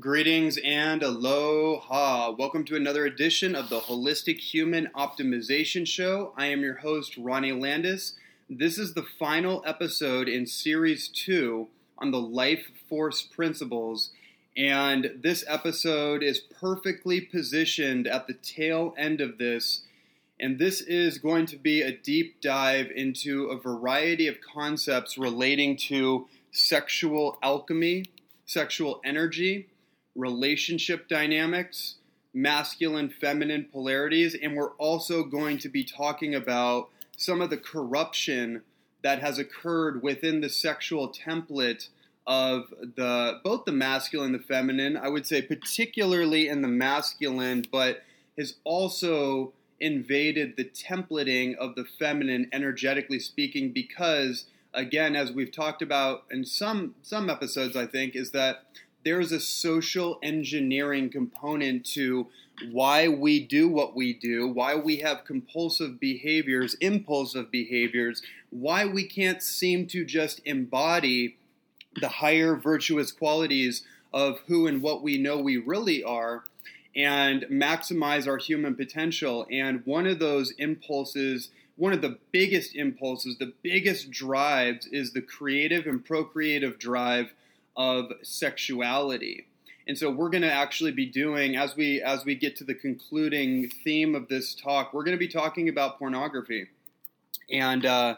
Greetings and aloha. Welcome to another edition of the Holistic Human Optimization Show. I am your host, Ronnie Landis. This is the final episode in Series 2 on the Life Force Principles. And this episode is perfectly positioned at the tail end of this. And this is going to be a deep dive into a variety of concepts relating to sexual alchemy, sexual energy, relationship dynamics, masculine feminine polarities, and we're also going to be talking about some of the corruption that has occurred within the sexual template of the both the masculine and the feminine. I would say particularly in the masculine, but has also invaded the templating of the feminine energetically speaking because again as we've talked about in some some episodes I think is that there's a social engineering component to why we do what we do, why we have compulsive behaviors, impulsive behaviors, why we can't seem to just embody the higher virtuous qualities of who and what we know we really are and maximize our human potential. And one of those impulses, one of the biggest impulses, the biggest drives is the creative and procreative drive of sexuality. And so we're going to actually be doing as we as we get to the concluding theme of this talk, we're going to be talking about pornography, and uh,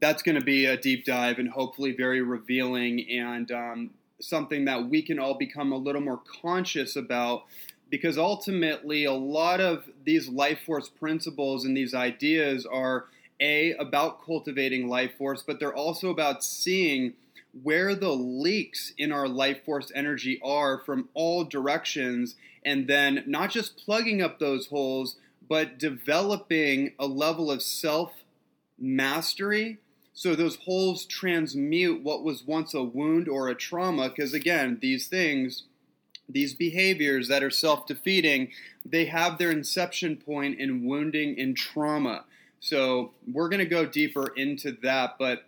that's going to be a deep dive and hopefully very revealing and um, something that we can all become a little more conscious about. Because ultimately, a lot of these life force principles and these ideas are a about cultivating life force, but they're also about seeing where the leaks in our life force energy are from all directions, and then not just plugging up those holes, but developing a level of self mastery so those holes transmute what was once a wound or a trauma. Because again, these things, these behaviors that are self defeating, they have their inception point in wounding and trauma. So we're going to go deeper into that, but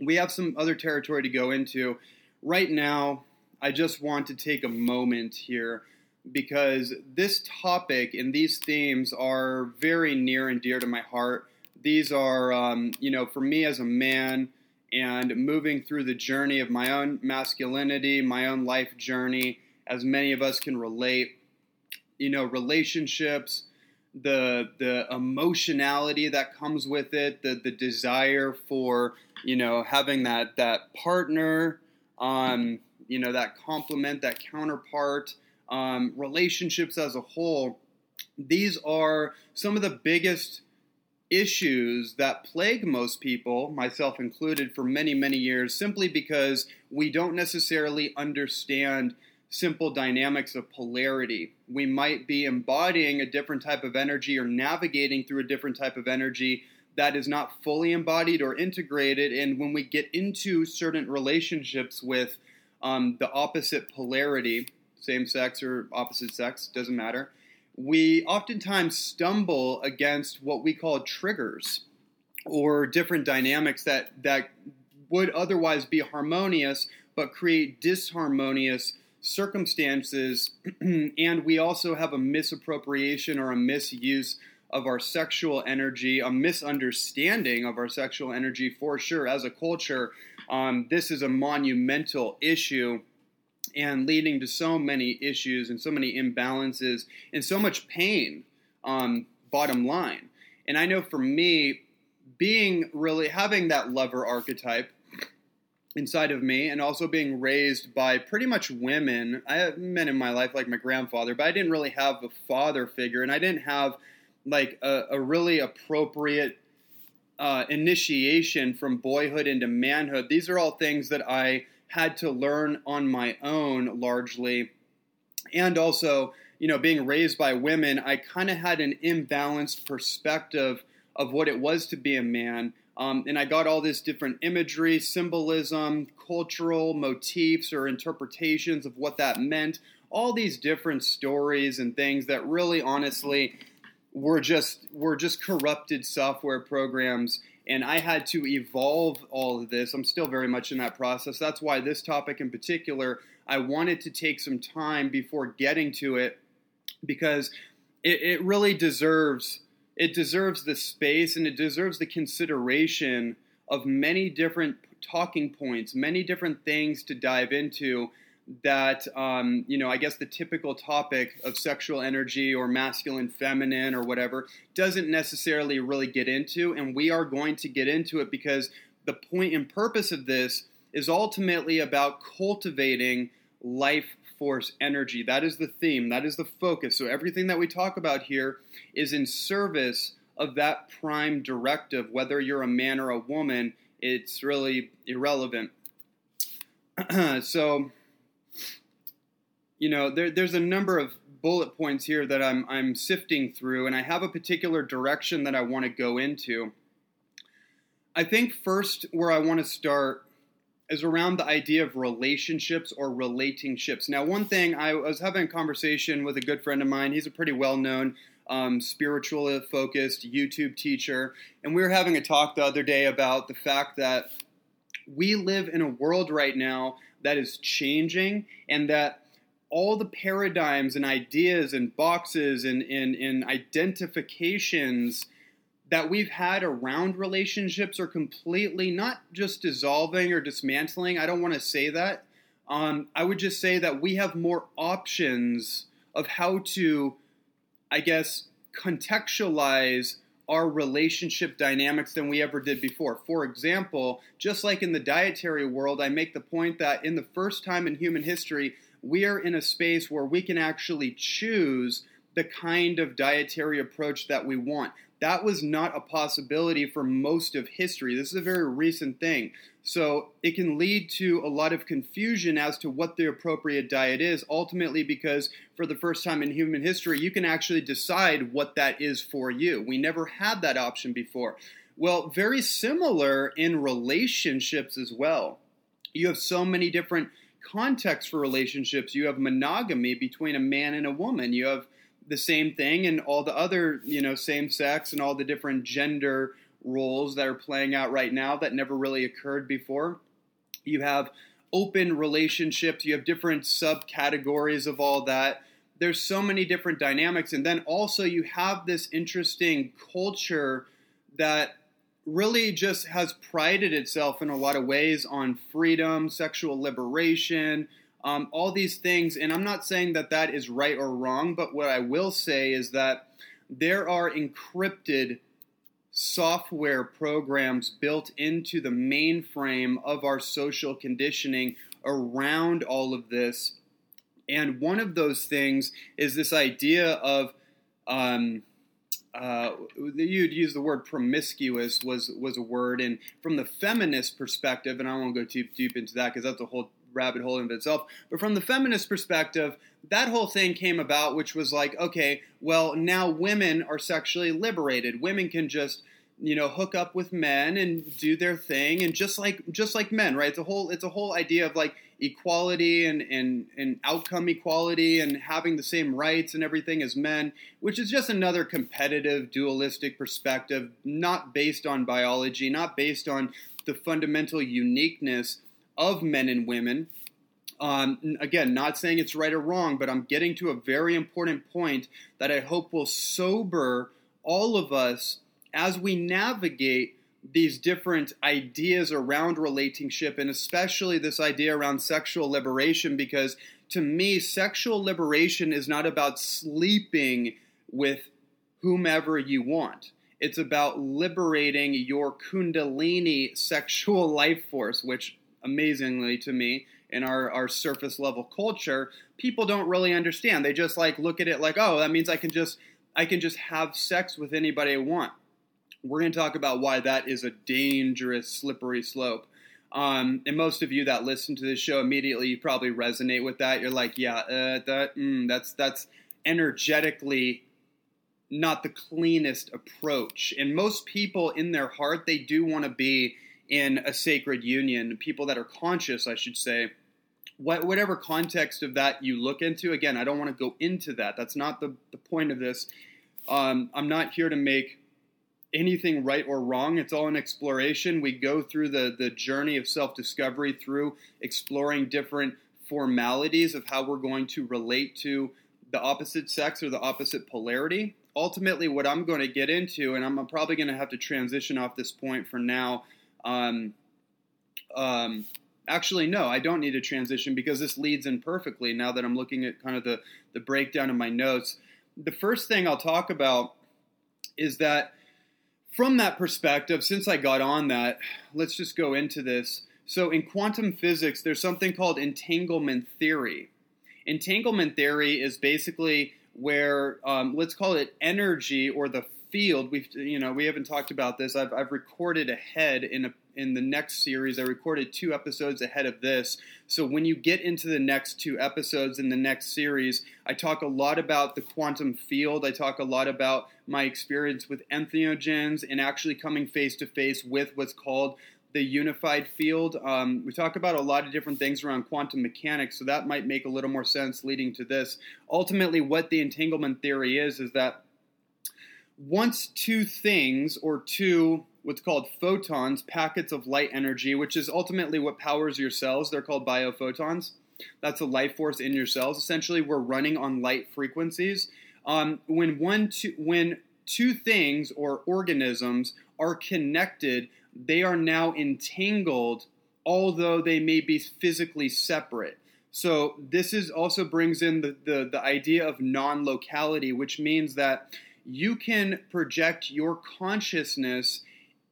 we have some other territory to go into. Right now, I just want to take a moment here because this topic and these themes are very near and dear to my heart. These are, um, you know, for me as a man and moving through the journey of my own masculinity, my own life journey, as many of us can relate, you know, relationships, the the emotionality that comes with it, the the desire for you know having that that partner, um, you know that complement, that counterpart, um, relationships as a whole. These are some of the biggest issues that plague most people, myself included, for many many years, simply because we don't necessarily understand simple dynamics of polarity. We might be embodying a different type of energy or navigating through a different type of energy that is not fully embodied or integrated. And when we get into certain relationships with um, the opposite polarity, same sex or opposite sex, doesn't matter, we oftentimes stumble against what we call triggers or different dynamics that, that would otherwise be harmonious but create disharmonious circumstances, and we also have a misappropriation or a misuse of our sexual energy, a misunderstanding of our sexual energy for sure as a culture. Um, this is a monumental issue and leading to so many issues and so many imbalances and so much pain, um, bottom line. And I know for me, being really having that lover archetype inside of me and also being raised by pretty much women. I have men in my life like my grandfather, but I didn't really have a father figure and I didn't have like a, a really appropriate uh, initiation from boyhood into manhood. These are all things that I had to learn on my own largely. And also, you know, being raised by women, I kind of had an imbalanced perspective of what it was to be a man um, and I got all this different imagery, symbolism, cultural motifs or interpretations of what that meant. All these different stories and things that really, honestly, were just were just corrupted software programs. and I had to evolve all of this. I'm still very much in that process. That's why this topic in particular, I wanted to take some time before getting to it because it, it really deserves it deserves the space and it deserves the consideration of many different talking points, many different things to dive into that um, you know i guess the typical topic of sexual energy or masculine feminine or whatever doesn't necessarily really get into and we are going to get into it because the point and purpose of this is ultimately about cultivating life force energy. That is the theme. That is the focus. So everything that we talk about here is in service of that prime directive whether you're a man or a woman it's really irrelevant. So you know, there, there's a number of bullet points here that I'm, I'm sifting through, and I have a particular direction that I want to go into. I think first, where I want to start is around the idea of relationships or relating ships. Now, one thing I was having a conversation with a good friend of mine. He's a pretty well known um, spiritual focused YouTube teacher, and we were having a talk the other day about the fact that we live in a world right now that is changing and that all the paradigms and ideas and boxes and, and, and identifications that we've had around relationships are completely not just dissolving or dismantling. I don't want to say that. Um, I would just say that we have more options of how to, I guess, contextualize our relationship dynamics than we ever did before. For example, just like in the dietary world, I make the point that in the first time in human history, we are in a space where we can actually choose the kind of dietary approach that we want. That was not a possibility for most of history. This is a very recent thing. So it can lead to a lot of confusion as to what the appropriate diet is, ultimately, because for the first time in human history, you can actually decide what that is for you. We never had that option before. Well, very similar in relationships as well. You have so many different contexts for relationships. You have monogamy between a man and a woman. You have the same thing and all the other, you know, same sex and all the different gender roles that are playing out right now that never really occurred before. You have open relationships, you have different subcategories of all that. There's so many different dynamics. And then also, you have this interesting culture that really just has prided itself in a lot of ways on freedom, sexual liberation, um, all these things. And I'm not saying that that is right or wrong, but what I will say is that there are encrypted software programs built into the mainframe of our social conditioning around all of this. And one of those things is this idea of um, uh, you'd use the word promiscuous was was a word, and from the feminist perspective, and I won't go too deep into that because that's a whole rabbit hole in itself. But from the feminist perspective, that whole thing came about, which was like, okay, well now women are sexually liberated. Women can just you know hook up with men and do their thing, and just like just like men, right? It's a whole it's a whole idea of like equality and, and, and outcome equality and having the same rights and everything as men, which is just another competitive, dualistic perspective, not based on biology, not based on the fundamental uniqueness of men and women. Um, again, not saying it's right or wrong, but I'm getting to a very important point that I hope will sober all of us as we navigate these different ideas around relationship and especially this idea around sexual liberation because to me sexual liberation is not about sleeping with whomever you want it's about liberating your kundalini sexual life force which amazingly to me in our, our surface level culture people don't really understand they just like look at it like oh that means i can just i can just have sex with anybody i want we're going to talk about why that is a dangerous, slippery slope. Um, and most of you that listen to this show immediately, you probably resonate with that. You're like, yeah, uh, that mm, that's that's energetically not the cleanest approach. And most people in their heart, they do want to be in a sacred union. People that are conscious, I should say. What, whatever context of that you look into, again, I don't want to go into that. That's not the, the point of this. Um, I'm not here to make anything right or wrong. It's all an exploration. We go through the, the journey of self discovery through exploring different formalities of how we're going to relate to the opposite sex or the opposite polarity. Ultimately, what I'm going to get into, and I'm probably going to have to transition off this point for now. Um, um, actually, no, I don't need to transition because this leads in perfectly now that I'm looking at kind of the, the breakdown of my notes. The first thing I'll talk about is that from that perspective, since I got on that, let's just go into this. So, in quantum physics, there's something called entanglement theory. Entanglement theory is basically where, um, let's call it energy or the field. We've, you know, we haven't talked about this. I've, I've recorded ahead in a in the next series. I recorded two episodes ahead of this. So when you get into the next two episodes in the next series, I talk a lot about the quantum field. I talk a lot about my experience with entheogens and actually coming face to face with what's called the unified field. Um, we talk about a lot of different things around quantum mechanics, so that might make a little more sense leading to this. Ultimately, what the entanglement theory is, is that once two things or two what's called photons, packets of light energy, which is ultimately what powers your cells. They're called biophotons. That's the life force in your cells. Essentially, we're running on light frequencies. Um, when one, two, when two things or organisms are connected, they are now entangled, although they may be physically separate. So this is also brings in the, the, the idea of non-locality, which means that you can project your consciousness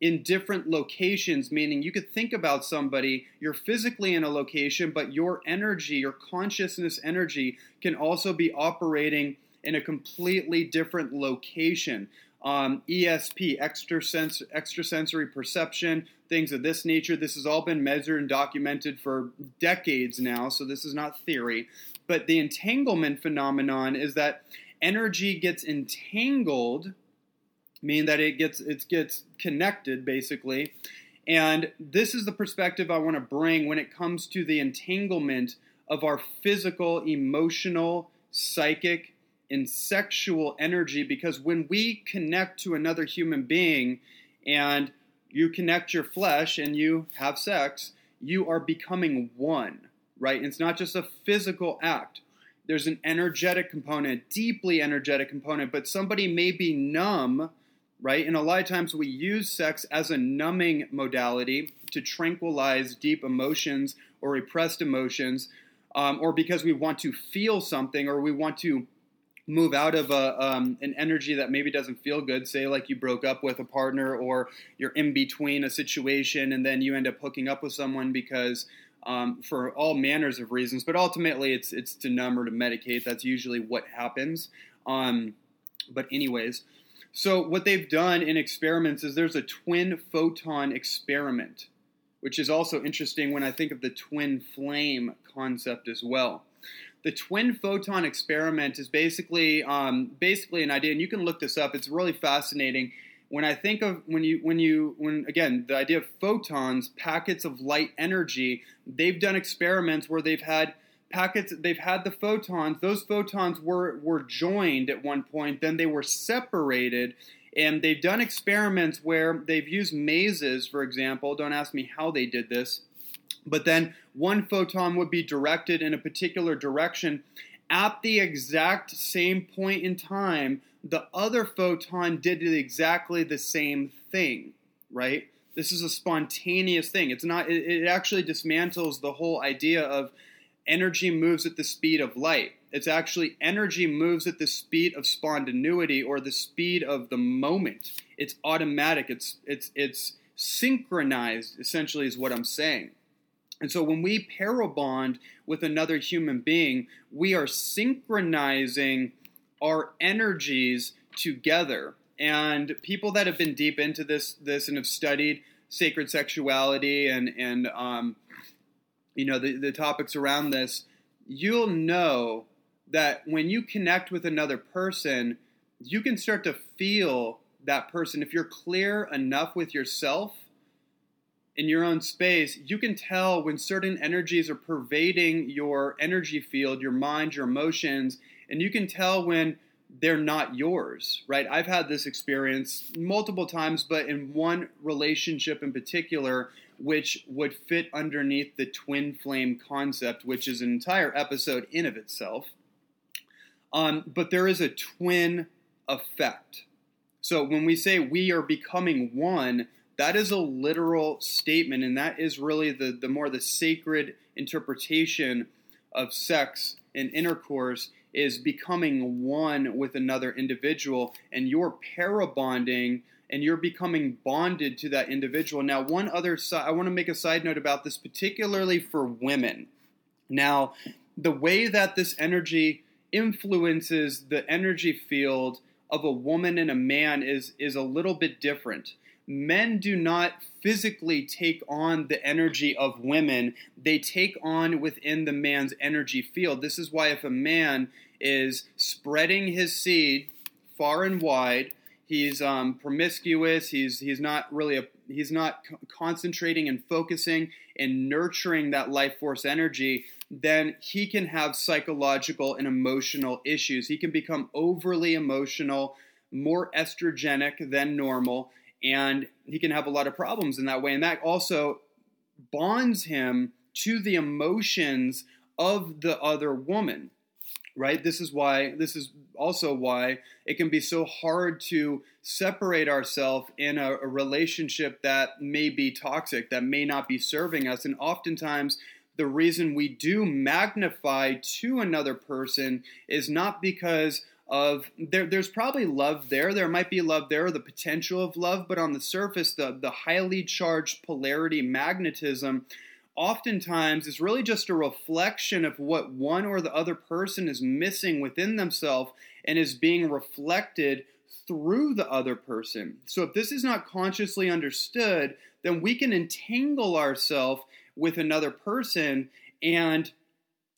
in different locations, meaning you could think about somebody, you're physically in a location, but your energy, your consciousness energy, can also be operating in a completely different location. Um, ESP, extrasens- extrasensory perception, things of this nature. This has all been measured and documented for decades now, so this is not theory. But the entanglement phenomenon is that energy gets entangled mean that it gets it gets connected basically. And this is the perspective I want to bring when it comes to the entanglement of our physical, emotional, psychic, and sexual energy because when we connect to another human being and you connect your flesh and you have sex, you are becoming one, right? It's not just a physical act. There's an energetic component, deeply energetic component, but somebody may be numb right? And a lot of times we use sex as a numbing modality to tranquilize deep emotions or repressed emotions, um, or because we want to feel something or we want to move out of a, um, an energy that maybe doesn't feel good. Say, like you broke up with a partner or you're in between a situation and then you end up hooking up with someone because. Um, for all manners of reasons, but ultimately it's it's to numb or to medicate. That's usually what happens. Um, but anyways, so, what they've done in experiments is there's a twin photon experiment, which is also interesting when I think of the twin flame concept as well. The twin photon experiment is basically um, basically an idea, and you can look this up. It's really fascinating. When I think of when you when you when again the idea of photons, packets of light energy, they've done experiments where they've had packets they've had the photons those photons were were joined at one point then they were separated and they've done experiments where they've used mazes for example don't ask me how they did this but then one photon would be directed in a particular direction at the exact same point in time the other photon did exactly the same thing right this is a spontaneous thing it's not it, it actually dismantles the whole idea of energy moves at the speed of light. It's actually energy moves at the speed of spontaneity or the speed of the moment. It's automatic. It's it's it's synchronized. Essentially, is what I'm saying. And so when we pair bond with another human being, we are synchronizing our energies together. And people that have been deep into this this and have studied sacred sexuality and and um, you know, the, the topics around this, you'll know that when you connect with another person, you can start to feel that person. If you're clear enough with yourself in your own space, you can tell when certain energies are pervading your energy field, your mind, your emotions, and you can tell when they're not yours, right? I've had this experience multiple times, but in one relationship in particular, which would fit underneath the twin flame concept, which is an entire episode in of itself. Um, but there is a twin effect. So when we say we are becoming one, that is a literal statement, and that is really the, the more the sacred interpretation of sex and intercourse is becoming one with another individual, and you're pair bonding and you're becoming bonded to that individual. Now, one other side, I want to make a side note about this, particularly for women. Now, the way that this energy influences the energy field of a woman and a man is is a little bit different. Men do not physically take on the energy of women. They take on within the man's energy field. This is why if a man is spreading his seed far and wide, he's um, promiscuous. He's he's not really a, he's not concentrating and focusing and nurturing that life force energy. Then he can have psychological and emotional issues. He can become overly emotional, more estrogenic than normal, and he can have a lot of problems in that way. And that also bonds him to the emotions of the other woman right this is why this is also why it can be so hard to separate ourselves in a, a, relationship that may be toxic that may not be serving us and oftentimes the reason we do magnify to another person is not because of there, there's probably love there. There might be love there, or the potential of love, but on the surface, the, the highly charged polarity magnetism oftentimes is really just a reflection of what one or the other person is missing within themselves and is being reflected through the other person. So if this is not consciously understood, then we can entangle ourselves with another person and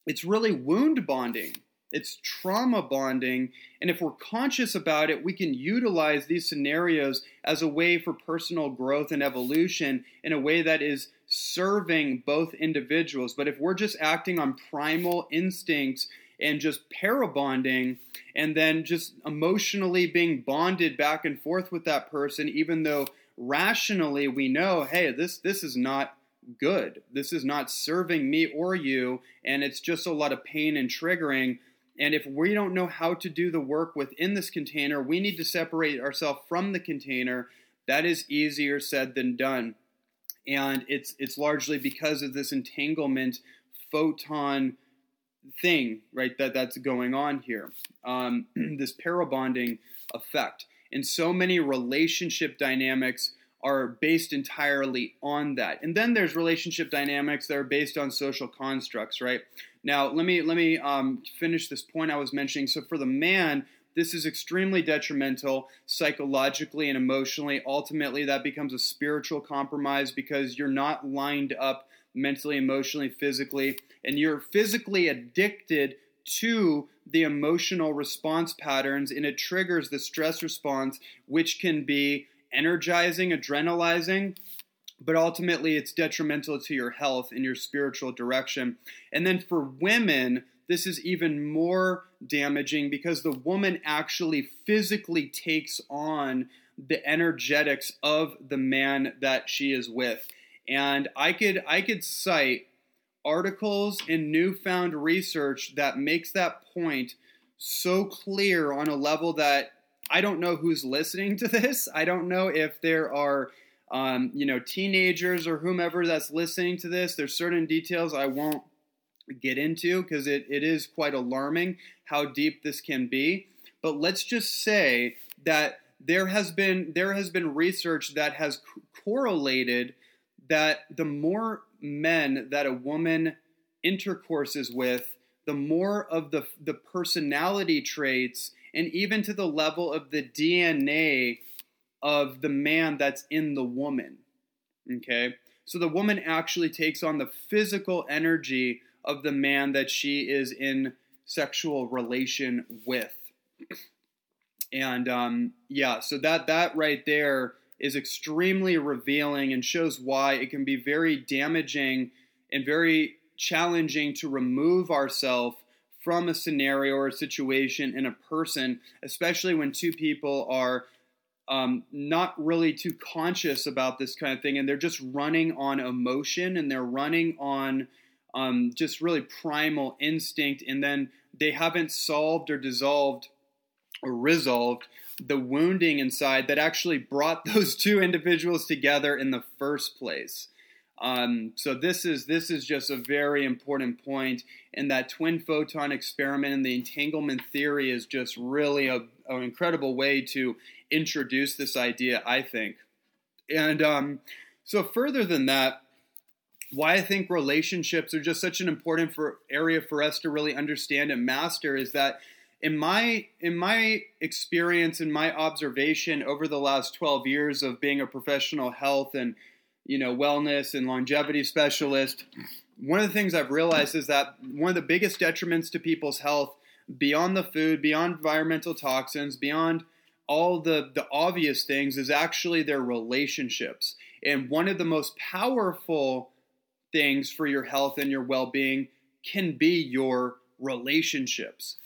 it's really wound bonding it's trauma bonding. And if we're conscious about it, we can utilize these scenarios as a way for personal growth and evolution in a way that is serving both individuals. But if we're just acting on primal instincts and just pair bonding and then just emotionally being bonded back and forth with that person, even though rationally we know, hey, this, this is not good. This is not serving me or you, and it's just a lot of pain and triggering and if we don't know how to do the work within this container, we need to separate ourselves from the container. That is easier said than done. And it's it's largely because of this entanglement photon thing, right? That that's going on here. Um, this pair bonding effect. In so many relationship dynamics are based entirely on that. And then there's relationship dynamics that are based on social constructs, right? Now, let me let me um, finish this point I was mentioning. So, for the man, this is extremely detrimental psychologically and emotionally. Ultimately, that becomes a spiritual compromise because you're not lined up mentally, emotionally, physically, and you're physically addicted to the emotional response patterns, and it triggers the stress response, which can be energizing, adrenalizing, but ultimately it's detrimental to your health and your spiritual direction. And then for women, this is even more damaging because the woman actually physically takes on the energetics of the man that she is with. And I could I could cite articles and newfound research that makes that point so clear on a level that I don't know who's listening to this. I don't know if there are um, you know, teenagers or whomever that's listening to this, there's certain details I won't get into because it, it is quite alarming how deep this can be. But let's just say that there has been there has been research that has correlated that the more men that a woman intercourses with, the more of the the personality traits and even to the level of the DNA of the man that's in the woman. Okay? So the woman actually takes on the physical energy of the man that she is in sexual relation with. And um, yeah, so that that right there is extremely revealing and shows why it can be very damaging and very challenging to remove ourselves from a scenario or a situation in a person, especially when two people are um, not really too conscious about this kind of thing and they're just running on emotion and they're running on um, just really primal instinct and then they haven't solved or dissolved or resolved the wounding inside that actually brought those two individuals together in the first place. Um, so this is this is just a very important point, and that twin photon experiment and the entanglement theory is just really a, an incredible way to introduce this idea, I think. And um, so further than that, why I think relationships are just such an important for, area for us to really understand and master is that in my in my experience and my observation over the last 12 years of being a professional health and you know wellness and longevity specialist. One of the things i've realized is that one of the biggest detriments to people's health beyond the food beyond environmental toxins beyond all the the obvious things is actually their relationships. And one of the most powerful things for your health and your well-being can be your relationships.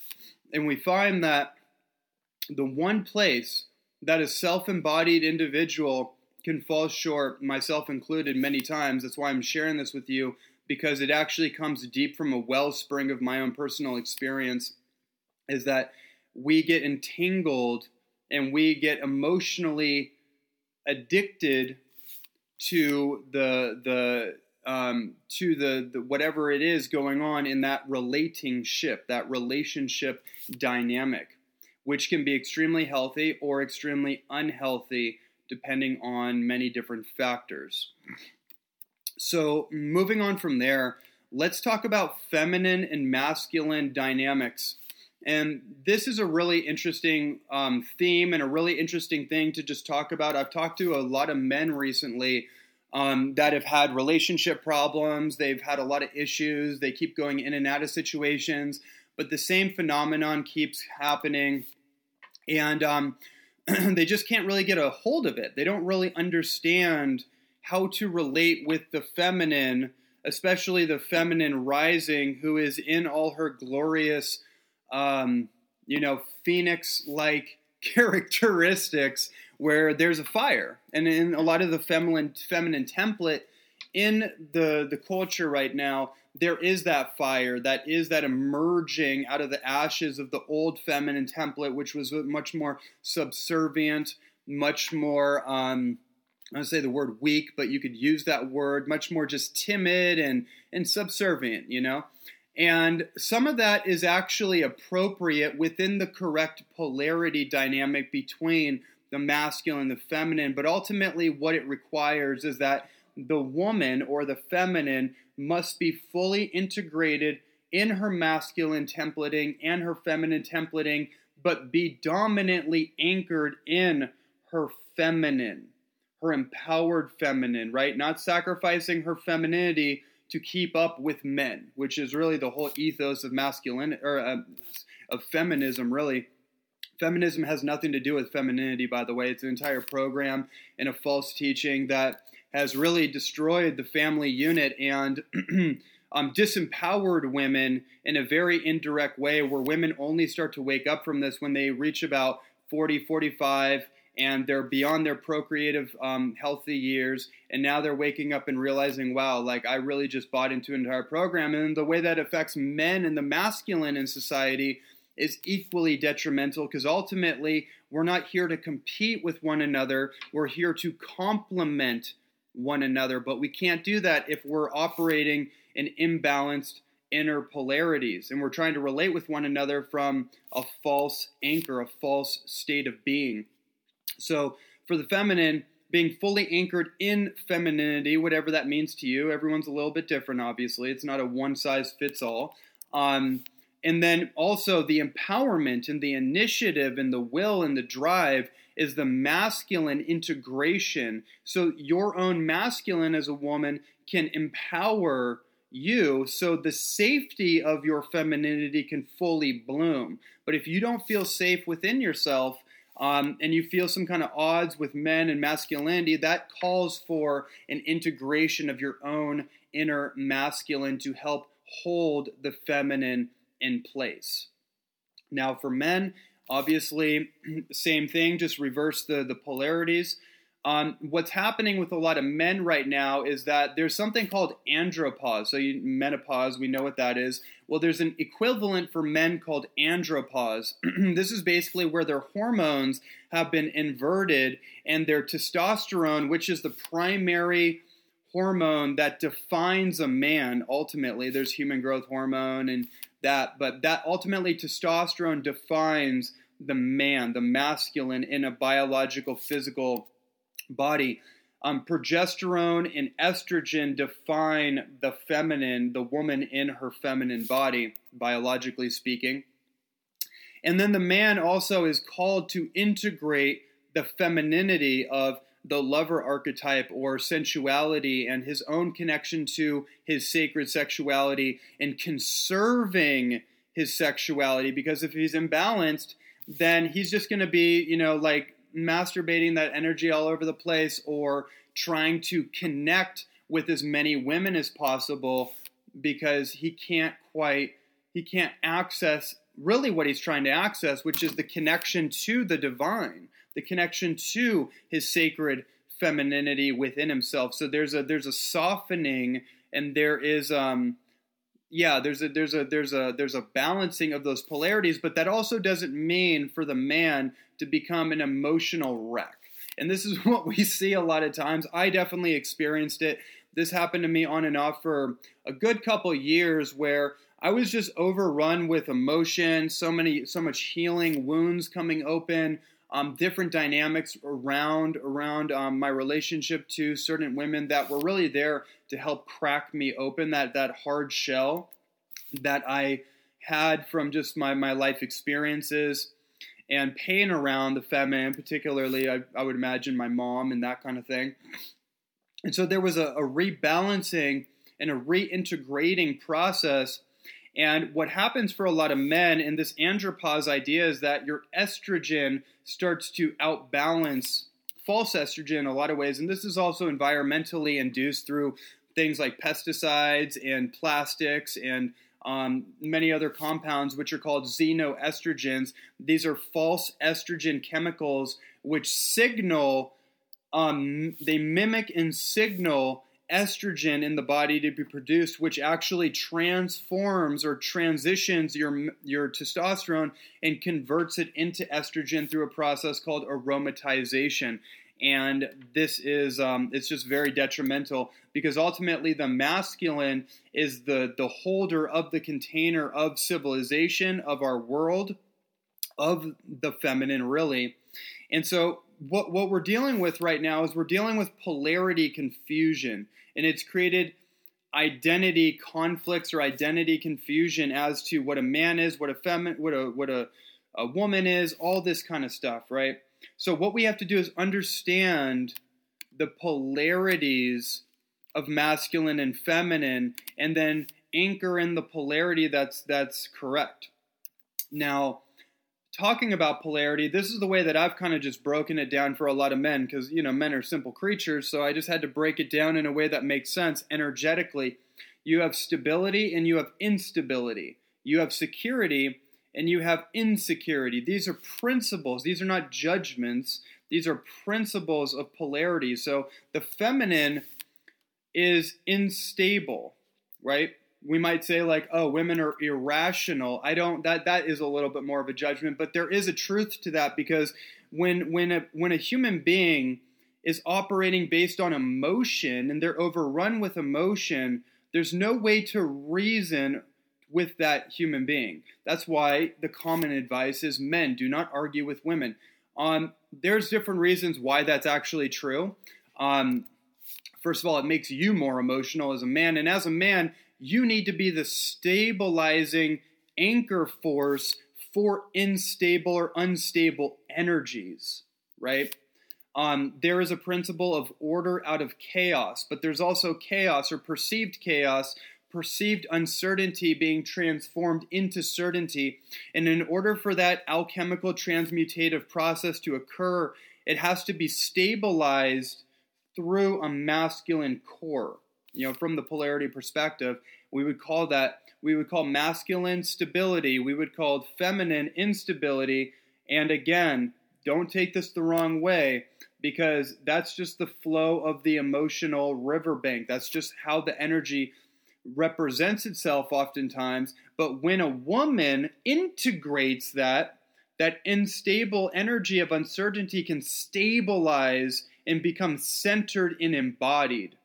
And we find that the one place that a self embodied individual can fall short, myself included, many times. That's why I'm sharing this with you, because it actually comes deep from a wellspring of my own personal experience. Is that we get entangled and we get emotionally addicted to the the um, to the, the whatever it is going on in that relating ship, that relationship dynamic, which can be extremely healthy or extremely unhealthy depending on many different factors. So, moving on from there, let's talk about feminine and masculine dynamics. And this is a really interesting um, theme and a really interesting thing to just talk about. I've talked to a lot of men recently um, that have had relationship problems. They've had a lot of issues. They keep going in and out of situations, but the same phenomenon keeps happening. And um, they just can't really get a hold of it. They don't really understand how to relate with the feminine, especially the feminine rising, who is in all her glorious, um, you know, phoenix like characteristics where there's a fire. And in a lot of the feminine feminine template in the the culture right now, there is that fire, that is that emerging out of the ashes of the old feminine template, which was much more subservient, much more um, I don't say the word weak, but you could use that word, much more just timid and and subservient, you know. And some of that is actually appropriate within the correct polarity dynamic between the masculine and the feminine. But ultimately, what it requires is that the woman or the feminine must be fully integrated in her masculine templating and her feminine templating, but be dominantly anchored in her feminine, her empowered feminine, right? Not sacrificing her femininity to keep up with men, which is really the whole ethos of masculine or uh, of feminism. Really, feminism has nothing to do with femininity. By the way, it's an entire program and a false teaching that has really destroyed the family unit and. um, disempowered women in a very indirect way, where women only start to wake up from this when they reach about 40, 45, and they're beyond their procreative um, healthy years and now they're waking up and realizing wow like i really just bought into an entire program and the way that affects men and the masculine in society is equally detrimental because ultimately we're not here to compete with one another we're here to complement one another but we can't do that if we're operating in imbalanced inner polarities and we're trying to relate with one another from a false anchor a false state of being so for the feminine, being fully anchored in femininity, whatever that means to you, everyone's a little bit different, obviously. It's not a one size fits all. Um, and then also the empowerment and the initiative and the will and the drive is the masculine integration. So your own masculine as a woman can empower you so the safety of your femininity can fully bloom. But if you don't feel safe within yourself, um, and you feel some kind of odds with men and masculinity, that calls for an integration of your own inner masculine to help hold the feminine in place. Now, for men, obviously, same thing, just reverse the, the polarities. Um, what's happening with a lot of men right now is that there's something called andropause. So, you, menopause, we know what that is. Well, there's an equivalent for men called andropause. this is basically where their hormones have been inverted and their testosterone, which is the primary hormone that defines a man ultimately. There's human growth hormone and that, but that ultimately testosterone defines the man, the masculine in a biological, physical body. Um, progesterone and estrogen define the feminine, the woman in her feminine body, biologically speaking. And then the man also is called to integrate the femininity of the lover archetype or sensuality and his own connection to his sacred sexuality and conserving his sexuality because if he's imbalanced then he's just going to be you know like masturbating that energy all over the place or trying to connect with as many women as possible because he can't quite he can't access really what he's trying to access which is the connection to the divine the connection to his sacred femininity within himself. So there's a there's a softening and there is um yeah there's a there's a there's a there's a balancing of those polarities but that also doesn't mean for the man to become an emotional wreck. And this is what we see a lot of times. I definitely experienced it. This happened to me on and off for a good couple years where I was just overrun with emotion, so many so much healing, wounds coming open, um, different dynamics around around um, my relationship to certain women that were really there to help crack me open that that hard shell that I had from just my my life experiences and pain around the feminine, particularly, I, I would imagine my mom and that kind of thing. And so there was a, a rebalancing and a reintegrating process. And what happens for a lot of men in this andropause idea is that your estrogen starts to outbalance false estrogen in a lot of ways. And this is also environmentally induced through things like pesticides and plastics and um, many other compounds, which are called xenoestrogens. These are false estrogen chemicals which signal, um, they mimic and signal estrogen in the body to be produced, which actually transforms or transitions your your testosterone and converts it into estrogen through a process called aromatization. And this is um, it's just very detrimental because ultimately the masculine is the the holder of the container of civilization of our world of the feminine really. And so what what we're dealing with right now is we're dealing with polarity confusion and it's created identity conflicts or identity confusion as to what a man is what a feminine what a what a, a woman is all this kind of stuff right so, what we have to do is understand the polarities of masculine and feminine and then anchor in the polarity that's that's correct. Now, talking about polarity, this is the way that I've kind of just broken it down for a lot of men because, you know, men are simple creatures, so I just had to break it down in a way that makes sense energetically. You have stability and you have instability. You have security and you have insecurity. These are principles, these are not judgments, these are principles of polarity. So the feminine is unstable, right? We might say like, oh, women are irrational. I don't that that is a little bit more of a judgment, but there is a truth to that because when when a when a human being is operating based on emotion and they're overrun with emotion, there's no way to reason with that human being. That's why the common advice is men do not argue with women. Um, there's different reasons why that's actually true. Um, first of all, it makes you more emotional as a man, and as a man, you need to be the stabilizing anchor force for unstable or unstable energies, right? Um, there is a principle of order out of chaos, but there's also chaos or perceived chaos perceived uncertainty being transformed into certainty. And in order for that alchemical transmutative process to occur, it has to be stabilized through a masculine core. You know, from the polarity perspective, we would call that we would call masculine stability, we would call feminine instability. And again, don't take this the wrong way because that's just the flow of the emotional riverbank. That's just how the energy represents itself oftentimes. But when a woman integrates that, that unstable energy of uncertainty can stabilize and become centered and embodied.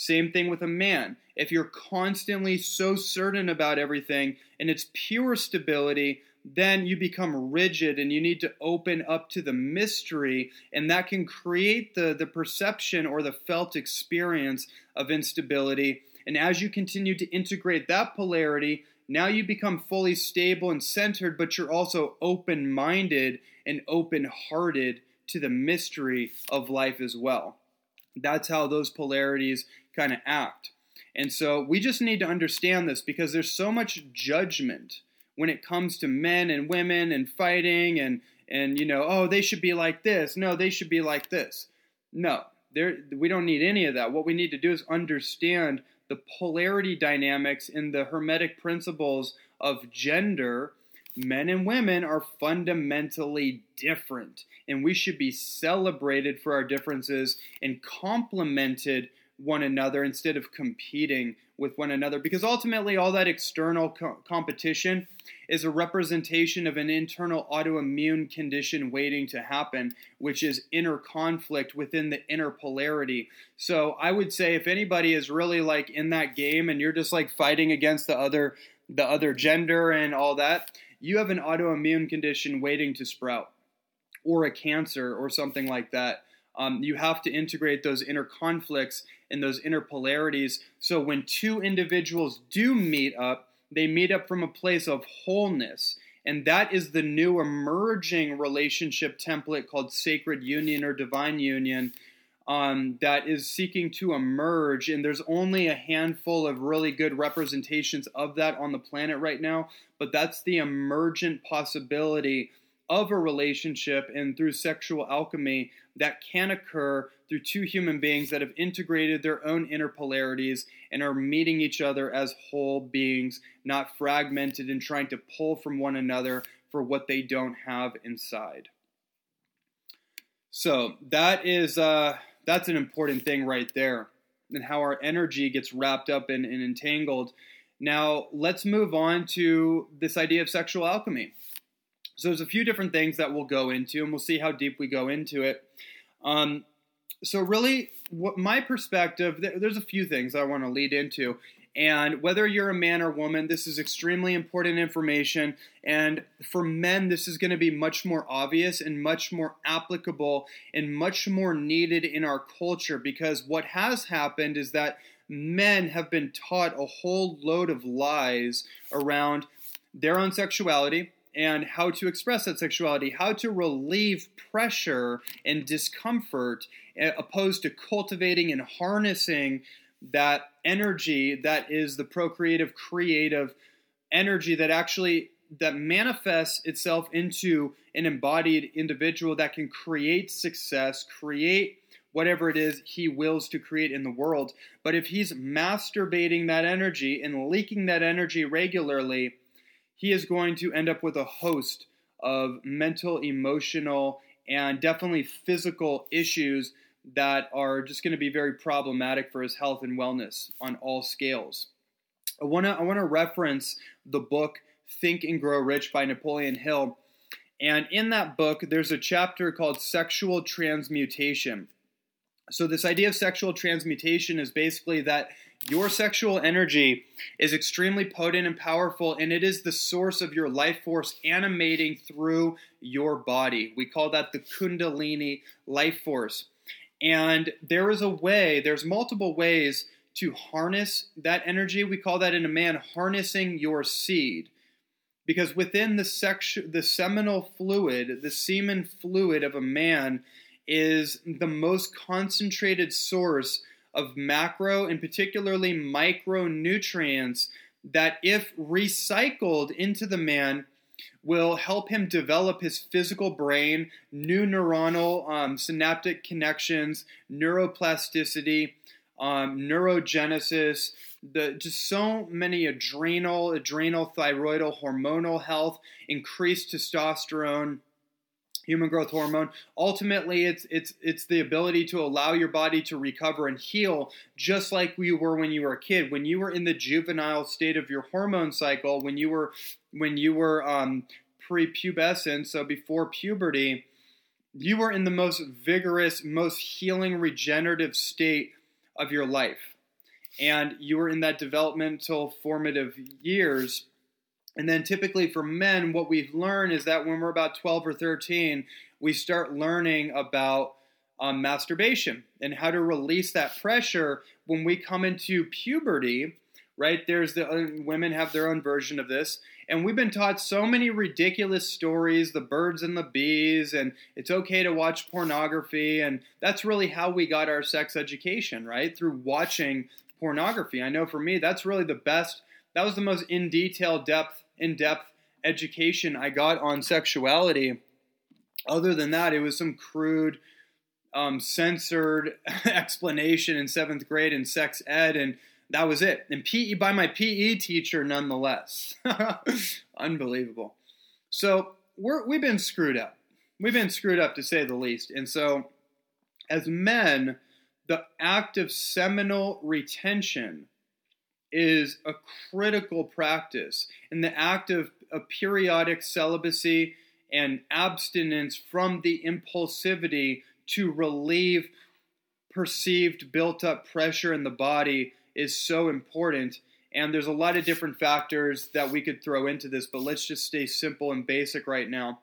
Same thing with a man. If you're constantly so certain about everything and it's pure stability, then you become rigid and you need to open up to the mystery, and that can create the, the perception or the felt experience of instability. And as you continue to integrate that polarity, now you become fully stable and centered, but you're also open minded and open hearted to the mystery of life as well. That's how those polarities kind of act. And so we just need to understand this because there's so much judgment when it comes to men and women and fighting and and you know, oh, they should be like this. No, they should be like this. No, there we don't need any of that. What we need to do is understand the polarity dynamics in the Hermetic principles of gender, men and women are fundamentally different. And we should be celebrated for our differences and complemented one another instead of competing with one another because ultimately all that external co- competition is a representation of an internal autoimmune condition waiting to happen which is inner conflict within the inner polarity so i would say if anybody is really like in that game and you're just like fighting against the other the other gender and all that you have an autoimmune condition waiting to sprout or a cancer or something like that um, you have to integrate those inner conflicts and those inner polarities. So when two individuals do meet up, they meet up from a place of wholeness. And that is the new emerging relationship template called sacred union or divine union um, that is seeking to emerge. And there's only a handful of really good representations of that on the planet right now. But that's the emergent possibility of a relationship and through sexual alchemy that can occur through two human beings that have integrated their own inner polarities and are meeting each other as whole beings, not fragmented and trying to pull from one another for what they don't have inside. So that is uh, that's an important thing right there, and how our energy gets wrapped up and, and entangled. Now let's move on to this idea of sexual alchemy. So there's a few different things that we'll go into, and we'll see how deep we go into it. Um, so really, what my perspective, there's a few things I want to lead into. And whether you're a man or woman, this is extremely important information. And for men, this is going to be much more obvious and much more applicable and much more needed in our culture because what has happened is that men have been taught a whole load of lies around their own sexuality, and how to express that sexuality, how to relieve pressure and discomfort, eh, opposed to cultivating and harnessing that energy that is the procreative, creative energy that actually that manifests itself into an embodied individual that can create success, create whatever it is he wills to create in the world. But if he's masturbating that energy and leaking that energy regularly, he is going to end up with a host of mental, emotional, and definitely physical issues that are just going to be very problematic for his health and wellness on all scales. I want to I want to reference the book Think and Grow Rich by Napoleon Hill. And in that book, there's a chapter called Sexual Transmutation. So, this idea of sexual transmutation is basically that your sexual energy is extremely potent and powerful, and it is the source of your life force animating through your body. We call that the Kundalini life force. And there is a way, there's multiple ways to harness that energy. We call that in a man harnessing your seed. Because within the, sexu- the seminal fluid, the semen fluid of a man, is the most concentrated source of macro and particularly micronutrients that, if recycled into the man, will help him develop his physical brain, new neuronal um, synaptic connections, neuroplasticity, um, neurogenesis, the just so many adrenal, adrenal, thyroidal, hormonal health, increased testosterone, human growth hormone. Ultimately, it's it's it's the ability to allow your body to recover and heal, just like you were when you were a kid. When you were in the juvenile state of your hormone cycle, when you were when you were um, prepubescent, so before puberty, you were in the most vigorous, most healing, regenerative state of your life. And you were in that developmental formative years. And then typically for men, what we've learned is that when we're about 12 or 13, we start learning about um, masturbation and how to release that pressure when we come into puberty right there's the uh, women have their own version of this and we've been taught so many ridiculous stories the birds and the bees, and it's okay to watch pornography. And that's really how we got our sex education, right? Through watching pornography. I know for me, that's really the best, that was the most in detail, depth, in depth education I got on sexuality. Other than that, it was some crude, um, censored explanation in seventh grade in sex ed. And that was it. And PE by my PE teacher, nonetheless. Unbelievable. So we're, we've been screwed up. We've been screwed up to say the least. And so, as men, the act of seminal retention is a critical practice. And the act of, of periodic celibacy and abstinence from the impulsivity to relieve perceived built up pressure in the body is so important. And there's a lot of different factors that we could throw into this, but let's just stay simple and basic right now.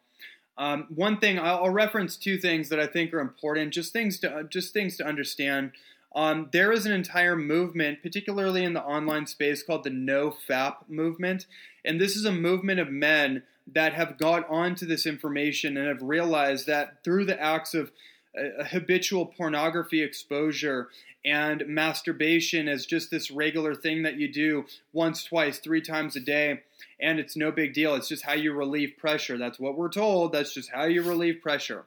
Um, one thing I'll, I'll, reference two things that I think are important, just things to just things to understand. Um, there is an entire movement, particularly in the online space, called the No Fap movement, and this is a movement of men that have got onto this information and have realized that through the acts of uh, habitual pornography exposure and masturbation as just this regular thing that you do once, twice, three times a day. And it's no big deal. It's just how you relieve pressure. That's what we're told. That's just how you relieve pressure.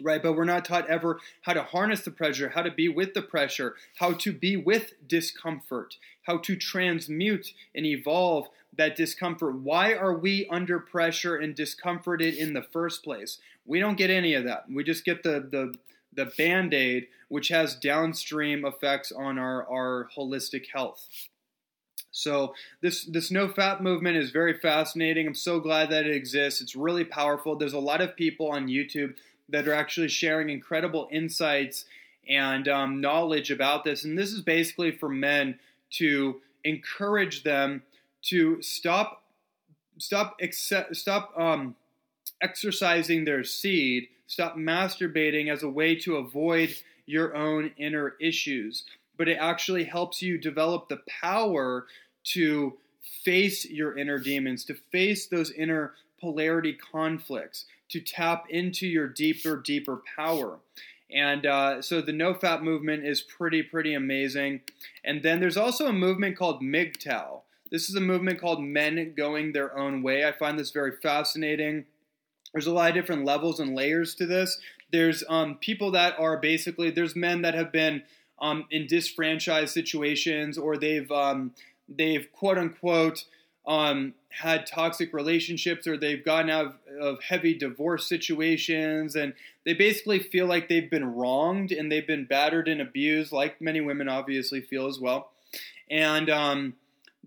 Right, but we're not taught ever how to harness the pressure, how to be with the pressure, how to be with discomfort, how to transmute and evolve that discomfort. Why are we under pressure and discomforted in the first place? We don't get any of that. We just get the the the band aid, which has downstream effects on our, our holistic health. So this this no fap movement is very fascinating. I'm so glad that it exists. It's really powerful. There's a lot of people on YouTube that are actually sharing incredible insights and um, knowledge about this. And this is basically for men to encourage them to stop stop stop um, exercising their seed Stop masturbating as a way to avoid your own inner issues, but it actually helps you develop the power to face your inner demons, to face those inner polarity conflicts, to tap into your deeper, deeper power. And uh, so the no fap movement is pretty, pretty amazing. And then there's also a movement called MGTOW. This is a movement called Men Going Their Own Way. I find this very fascinating there's a lot of different levels and layers to this. There's um, people that are basically there's men that have been um, in disfranchised situations or they've um, they've quote unquote um, had toxic relationships or they've gotten out of, of, heavy divorce situations and they basically feel like they've been wronged and they've been battered and abused, like many women obviously feel as well. And um,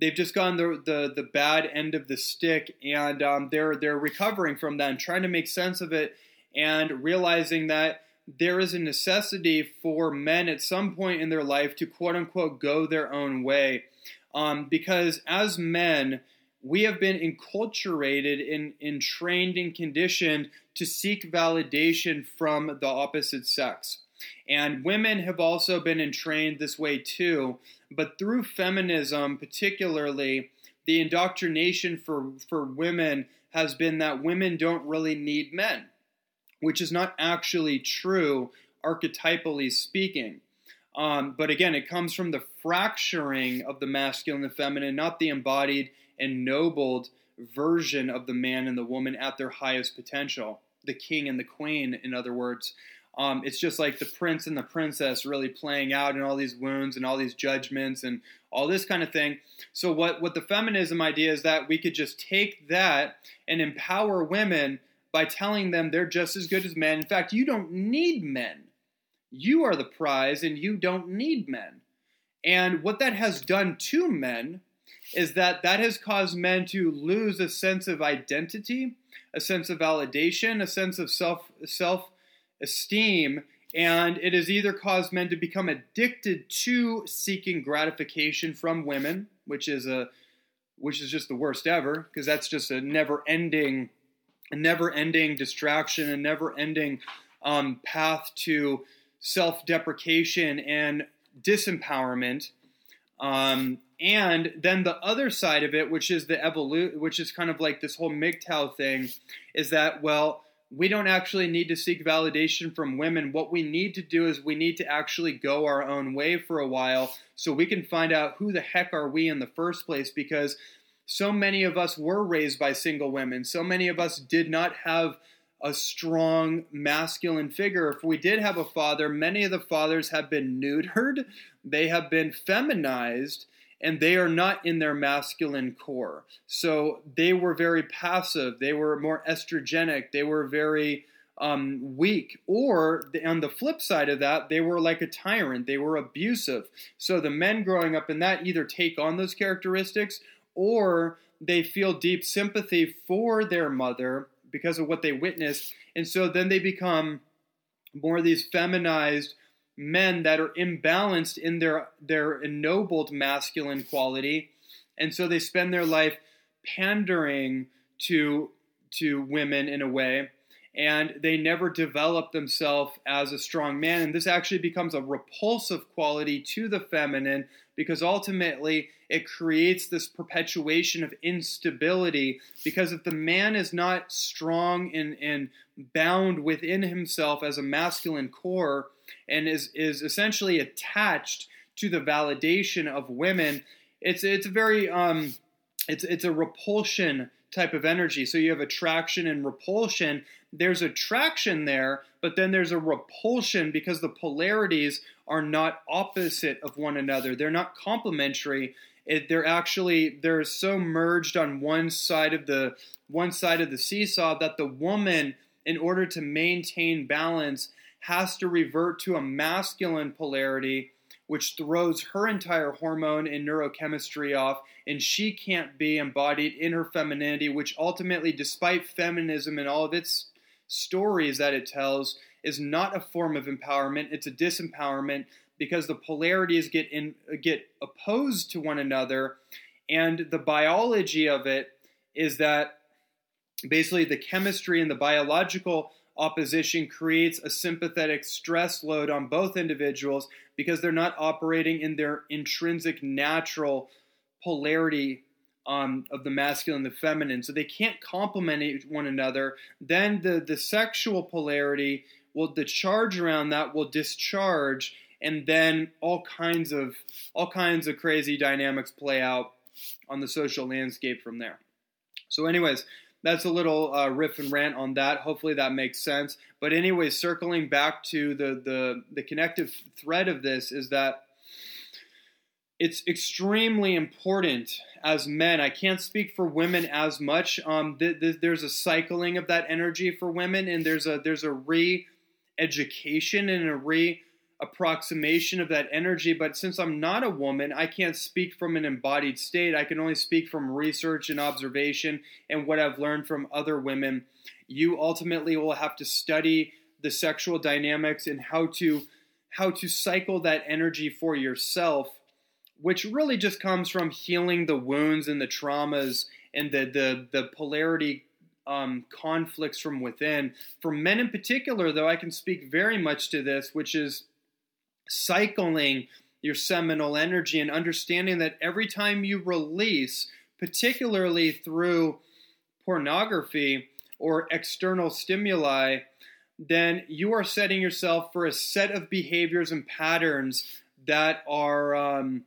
they've just gotten the, the, the bad end of the stick, and um, they're they're recovering from that and trying to make sense of it, and realizing that there is a necessity for men at some point in their life to quote unquote go their own way, um, because as men we have been enculturated and, and trained and conditioned to seek validation from the opposite sex. And women have also been entrained this way too. But through feminism, particularly, the indoctrination for, for women has been that women don't really need men, which is not actually true, archetypally speaking. Um, but again, it comes from the fracturing of the masculine and feminine, not the embodied and nobled version of the man and the woman at their highest potential, the king and the queen, in other words. um, it's just like the prince and the princess really playing out in all these wounds and all these judgments and all this kind of thing. So what what the feminism idea is that we could just take that and empower women by telling them they're just as good as men. In fact, you don't need men. You are the prize and you don't need men. And what that has done to men is that that has caused men to lose a sense of identity, a sense of validation, a sense of self self esteem, and it has either caused men to become addicted to seeking gratification from women, which is a which is just the worst ever because that's just a never-ending a never-ending distraction, a never-ending um, path to self-deprecation and disempowerment. Um, and then the other side of it, which is the evolution, which is kind of like this whole MGTOW thing, is that well, we don't actually need to seek validation from women. What we need to do is we need to actually go our own way for a while so we can find out who the heck are we in the first place because so many of us were raised by single women. So many of us did not have a strong masculine figure. If we did have a father, many of the fathers have been neutered, they have been feminized, and they are not in their masculine core. So they were very passive, they were more estrogenic, they were very um, weak. Or on the flip side of that, they were like a tyrant, they were abusive. So the men growing up in that either take on those characteristics or they feel deep sympathy for their mother because of what they witnessed. And so then they become more of these feminized men that are imbalanced in their their ennobled masculine quality, and so they spend their life pandering to to women in a way, and they never develop themselves as a strong man. And this actually becomes a repulsive quality to the feminine because ultimately it creates this perpetuation of instability. Because if the man is not strong and, and bound within himself as a masculine core, and is, is essentially attached to the validation of women, it's it's a very um, it's it's a repulsion type of energy. So you have attraction and repulsion. There's attraction there, but then there's a repulsion because the polarities are not opposite of one another. They're not complementary. It, they're actually they're so merged on one side of the one side of the seesaw that the woman, in order to maintain balance, has to revert to a masculine polarity, which throws her entire hormone and neurochemistry off, and she can't be embodied in her femininity, which ultimately, despite feminism and all of its stories that it tells, is not a form of empowerment, it's a disempowerment because the polarities get in get opposed to one another and the biology of it is that basically the chemistry and the biological opposition creates a sympathetic stress load on both individuals because they're not operating in their intrinsic natural polarity um, of the masculine and the feminine. So they can't complement one another. Then the, the sexual polarity will, the charge around that will discharge, and then all kinds of all kinds of crazy dynamics play out on the social landscape from there. So, anyways, that's a little uh, riff and rant on that. Hopefully that makes sense. But anyway, circling back to the the the connective thread of this is that it's extremely important as men. I can't speak for women as much. Um, th- th- there's a cycling of that energy for women, and there's a there's a re-education and a re approximation of that energy. But since I'm not a woman, I can't speak from an embodied state. I can only speak from research and observation and what I've learned from other women. You ultimately will have to study the sexual dynamics and how to how to cycle that energy for yourself, which really just comes from healing the wounds and the traumas and the the, the polarity um, conflicts from within. For men in particular, though, I can speak very much to this, which is cycling your seminal energy and understanding that every time you release, particularly through pornography or external stimuli, then you are setting yourself for a set of behaviors and patterns that are um,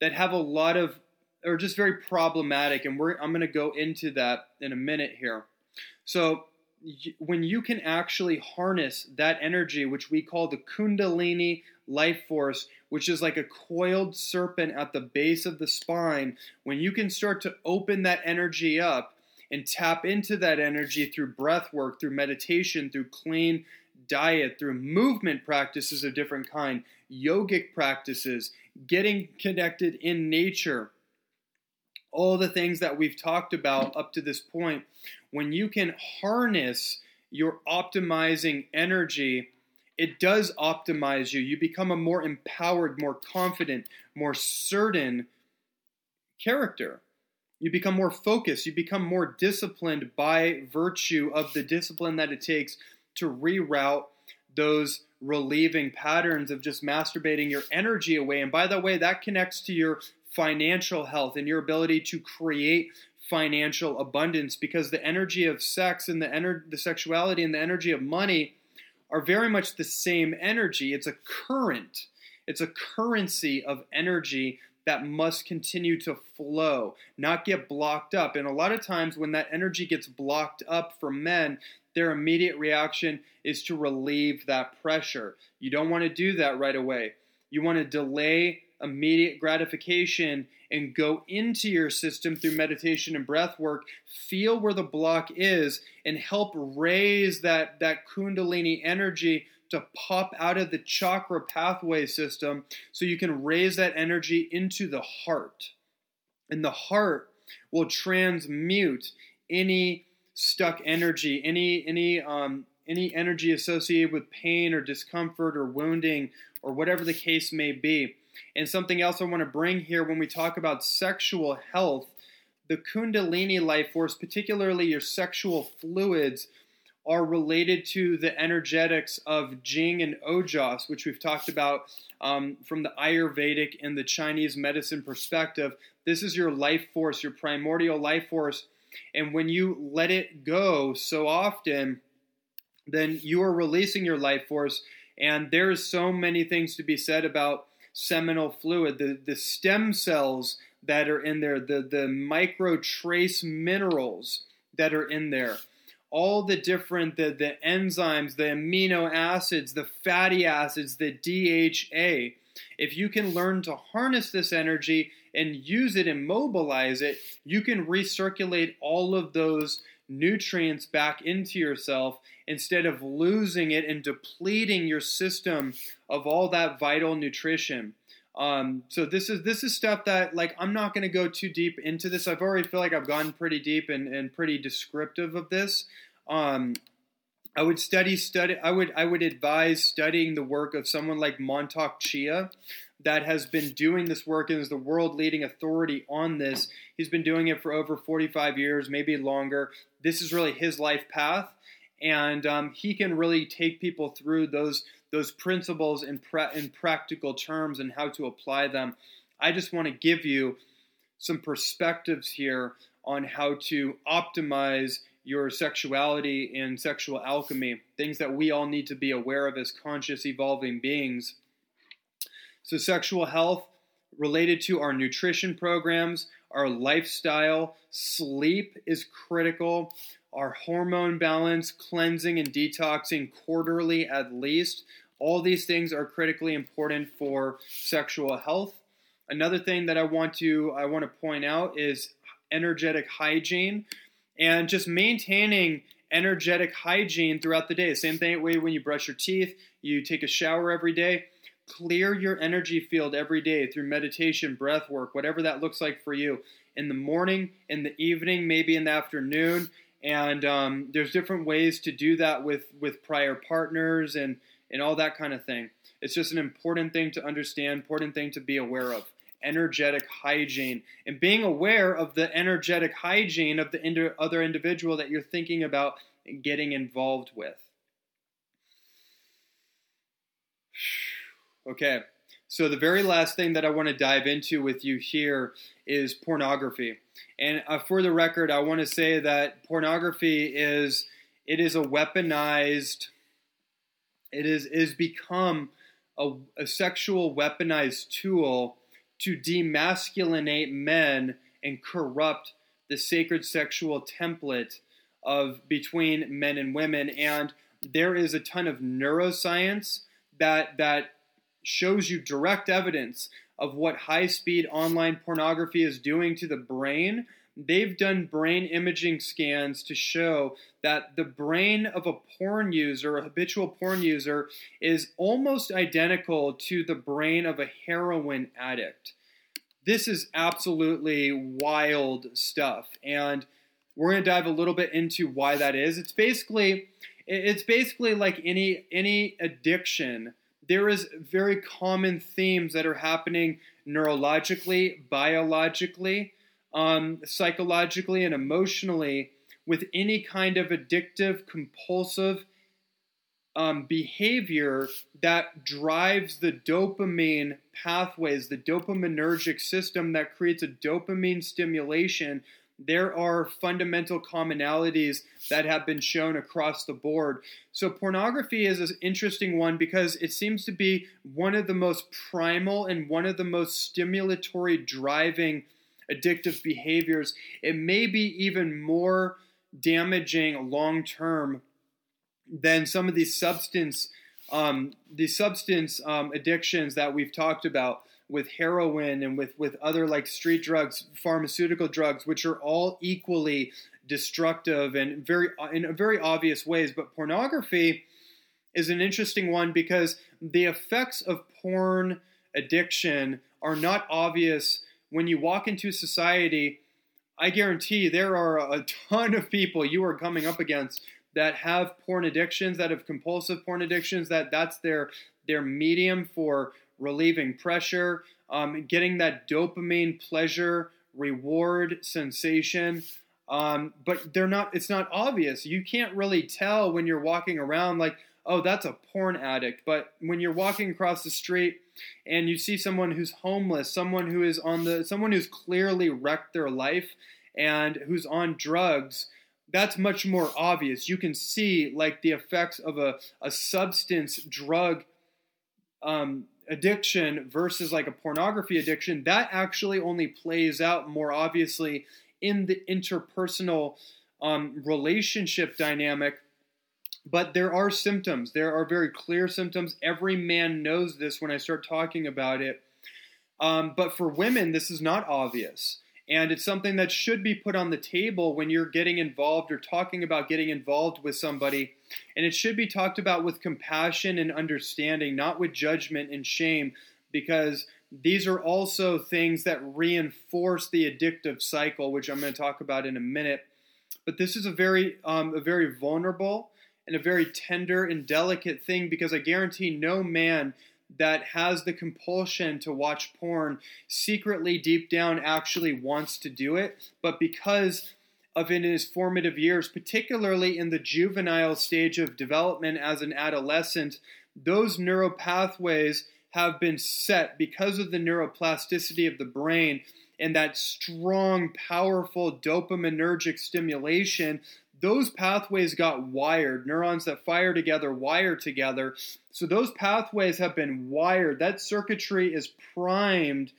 that have a lot of are just very problematic, and we're I'm going to go into that in a minute here. So when you can actually harness that energy, which we call the Kundalini life force, which is like a coiled serpent at the base of the spine, when you can start to open that energy up and tap into that energy through breath work, through meditation, through clean diet, through movement practices of different kind, yogic practices, getting connected in nature, all the things that we've talked about up to this point, when you can harness your optimizing energy, it does optimize you. You become a more empowered, more confident, more certain character. You become more focused. You become more disciplined by virtue of the discipline that it takes to reroute those relieving patterns of just masturbating your energy away. And by the way, that connects to your financial health and your ability to create financial abundance because the energy of sex and the ener- the sexuality and the energy of money are very much the same energy. It's a current. It's a currency of energy that must continue to flow, not get blocked up. And a lot of times when that energy gets blocked up for men, their immediate reaction is to relieve that pressure. You don't want to do that right away. You want to delay immediate gratification and go into your system through meditation and breath work, feel where the block is, and help raise that, that Kundalini energy to pop out of the chakra pathway system so you can raise that energy into the heart. And the heart will transmute any stuck energy, any any um, any energy associated with pain or discomfort or wounding or whatever the case may be. And something else I want to bring here when we talk about sexual health, the Kundalini life force, particularly your sexual fluids, are related to the energetics of Jing and Ojas, which we've talked about um, from the Ayurvedic and the Chinese medicine perspective. This is your life force, your primordial life force. And when you let it go so often, then you are releasing your life force. And there's so many things to be said about seminal fluid, the, the stem cells that are in there, the, the micro trace minerals that are in there, all the different, the, the enzymes, the amino acids, the fatty acids, the DHA. If you can learn to harness this energy and use it and mobilize it, you can recirculate all of those nutrients back into yourself instead of losing it and depleting your system of all that vital nutrition. Um, so this is this is stuff that like I'm not going to go too deep into this. I've already feel like I've gone pretty deep and, and pretty descriptive of this. Um, I would study study. I would I would advise studying the work of someone like Mantak Chia that has been doing this work and is the world leading authority on this. He's been doing it for over 45 years, maybe longer. This is really his life path, and um, he can really take people through those those principles in, pra- in practical terms and how to apply them. I just want to give you some perspectives here on how to optimize your sexuality and sexual alchemy, things that we all need to be aware of as conscious, evolving beings. So, sexual health related to our nutrition programs, our lifestyle, sleep is critical, our hormone balance, cleansing and detoxing quarterly at least. All these things are critically important for sexual health. Another thing that I want to I want to point out is energetic hygiene and just maintaining energetic hygiene throughout the day. Same thing way when you brush your teeth, you take a shower every day clear your energy field every day through meditation, breath work, whatever that looks like for you. In the morning, in the evening, maybe in the afternoon, and um, there's different ways to do that with with prior partners and and all that kind of thing. It's just an important thing to understand, important thing to be aware of. Energetic hygiene and being aware of the energetic hygiene of the other individual that you're thinking about getting involved with. Okay, so the very last thing that I want to dive into with you here is pornography. And uh, for the record, I want to say that pornography is it is a weaponized. It is is become a, a sexual weaponized tool to demasculinate men and corrupt the sacred sexual template of between men and women, and there is a ton of neuroscience that that shows you direct evidence of what high speed online pornography is doing to the brain. They've done brain imaging scans to show that the brain of a porn user, a habitual porn user, is almost identical to the brain of a heroin addict. This is absolutely wild stuff. And we're going to dive a little bit into why that is. It's basically it's basically like any any addiction there is very common themes that are happening neurologically, biologically, um, psychologically, and emotionally with any kind of addictive, compulsive um, behavior that drives the dopamine pathways, the dopaminergic system that creates a dopamine stimulation there are fundamental commonalities that have been shown across the board. So, pornography is an interesting one because it seems to be one of the most primal and one of the most stimulatory driving addictive behaviors. It may be even more damaging long term than some of these substance um, these substance um, addictions that we've talked about with heroin and with, with other like street drugs, pharmaceutical drugs, which are all equally destructive and very in very obvious ways. But pornography is an interesting one because the effects of porn addiction are not obvious when you walk into society. I guarantee there are a ton of people you are coming up against that have porn addictions, that have compulsive porn addictions, that that's their their medium for relieving pressure, um, getting that dopamine pleasure, reward sensation. Um, but they're not. It's not obvious. You can't really tell when you're walking around like, oh, that's a porn addict. But when you're walking across the street and you see someone who's homeless, someone who is on the, someone who's clearly wrecked their life and who's on drugs, that's much more obvious. You can see like the effects of a, a substance drug um, addiction versus like a pornography addiction, that actually only plays out more obviously in the interpersonal um, relationship dynamic. But there are symptoms. There are very clear symptoms. Every man knows this when I start talking about it. Um, but for women, this is not obvious. And it's something that should be put on the table when you're getting involved or talking about getting involved with somebody. And it should be talked about with compassion and understanding, not with judgment and shame, because these are also things that reinforce the addictive cycle, which I'm going to talk about in a minute. But this is a very, um, a very vulnerable and a very tender and delicate thing because I guarantee no man that has the compulsion to watch porn secretly deep down actually wants to do it, but because of in his formative years, particularly in the juvenile stage of development as an adolescent, those neural pathways have been set because of the neuroplasticity of the brain and that strong, powerful dopaminergic stimulation those pathways got wired. Neurons that fire together wire together. So those pathways have been wired. That circuitry is primed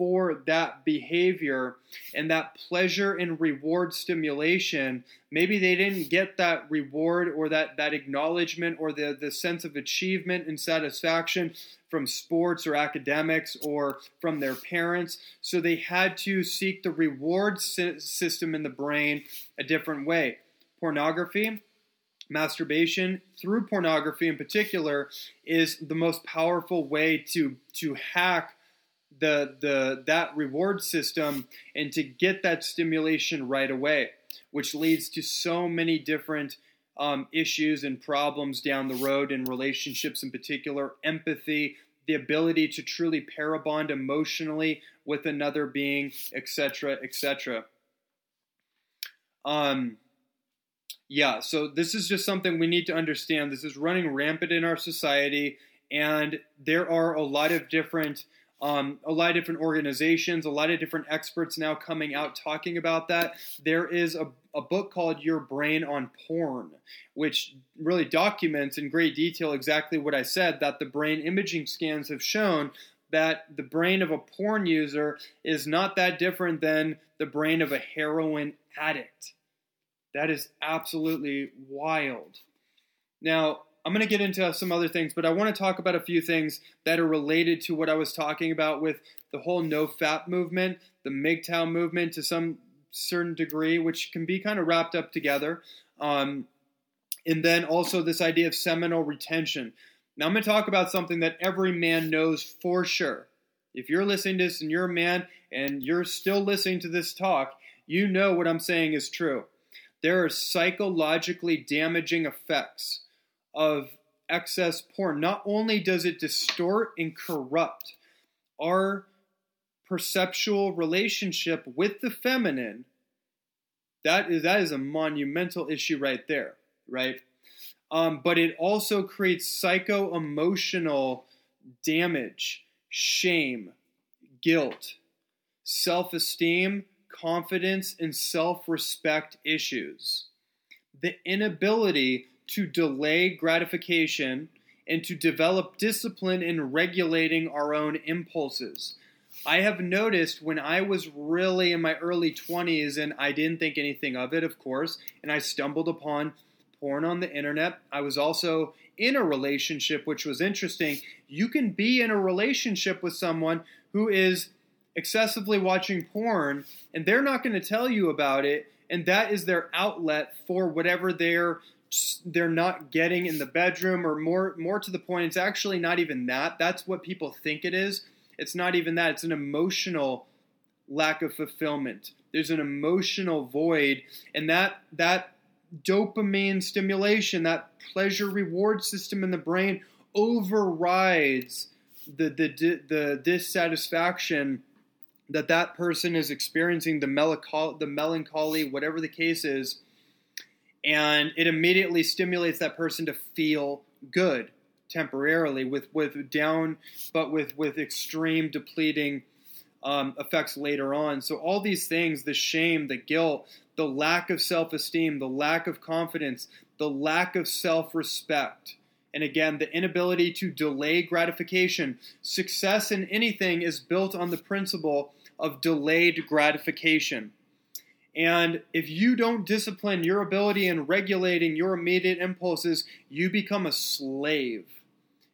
for that behavior and that pleasure and reward stimulation. Maybe they didn't get that reward or that, that acknowledgement or the, the sense of achievement and satisfaction from sports or academics or from their parents. So they had to seek the reward system in the brain a different way pornography, masturbation through pornography in particular is the most powerful way to to hack the the that reward system and to get that stimulation right away, which leads to so many different um, issues and problems down the road in relationships, in particular, empathy, the ability to truly pair bond emotionally with another being, etc., etc. Um, yeah, so this is just something we need to understand. This is running rampant in our society, and there are a lot of different. Um, a lot of different organizations, a lot of different experts now coming out talking about that. There is a, a book called Your Brain on Porn, which really documents in great detail exactly what I said that the brain imaging scans have shown that the brain of a porn user is not that different than the brain of a heroin addict. That is absolutely wild. Now, I'm going to get into some other things, but I want to talk about a few things that are related to what I was talking about with the whole no fap movement, the MGTOW movement to some certain degree, which can be kind of wrapped up together. Um, and then also this idea of seminal retention. Now, I'm going to talk about something that every man knows for sure. If you're listening to this and you're a man and you're still listening to this talk, you know what I'm saying is true. There are psychologically damaging effects of excess porn. Not only does it distort and corrupt our perceptual relationship with the feminine, that is that is a monumental issue right there, right? Um, but it also creates psycho emotional damage, shame, guilt, self esteem, confidence, and self respect issues. The inability to delay gratification and to develop discipline in regulating our own impulses. I have noticed when I was really in my early 20s and I didn't think anything of it, of course, and I stumbled upon porn on the internet. I was also in a relationship, which was interesting. You can be in a relationship with someone who is excessively watching porn and they're not going to tell you about it, and that is their outlet for whatever they're they're not getting in the bedroom or more more to the point it's actually not even that. That's what people think it is. It's not even that. It's an emotional lack of fulfillment. There's an emotional void and that that dopamine stimulation that pleasure reward system in the brain overrides the the the dissatisfaction that that person is experiencing the melancholy the melancholy whatever the case is and it immediately stimulates that person to feel good temporarily with with down but with with extreme depleting um, effects later on. So all these things the shame the guilt the lack of self-esteem the lack of confidence the lack of self-respect and again the inability to delay gratification. Success in anything is built on the principle of delayed gratification and if you don't discipline your ability in regulating your immediate impulses, you become a slave.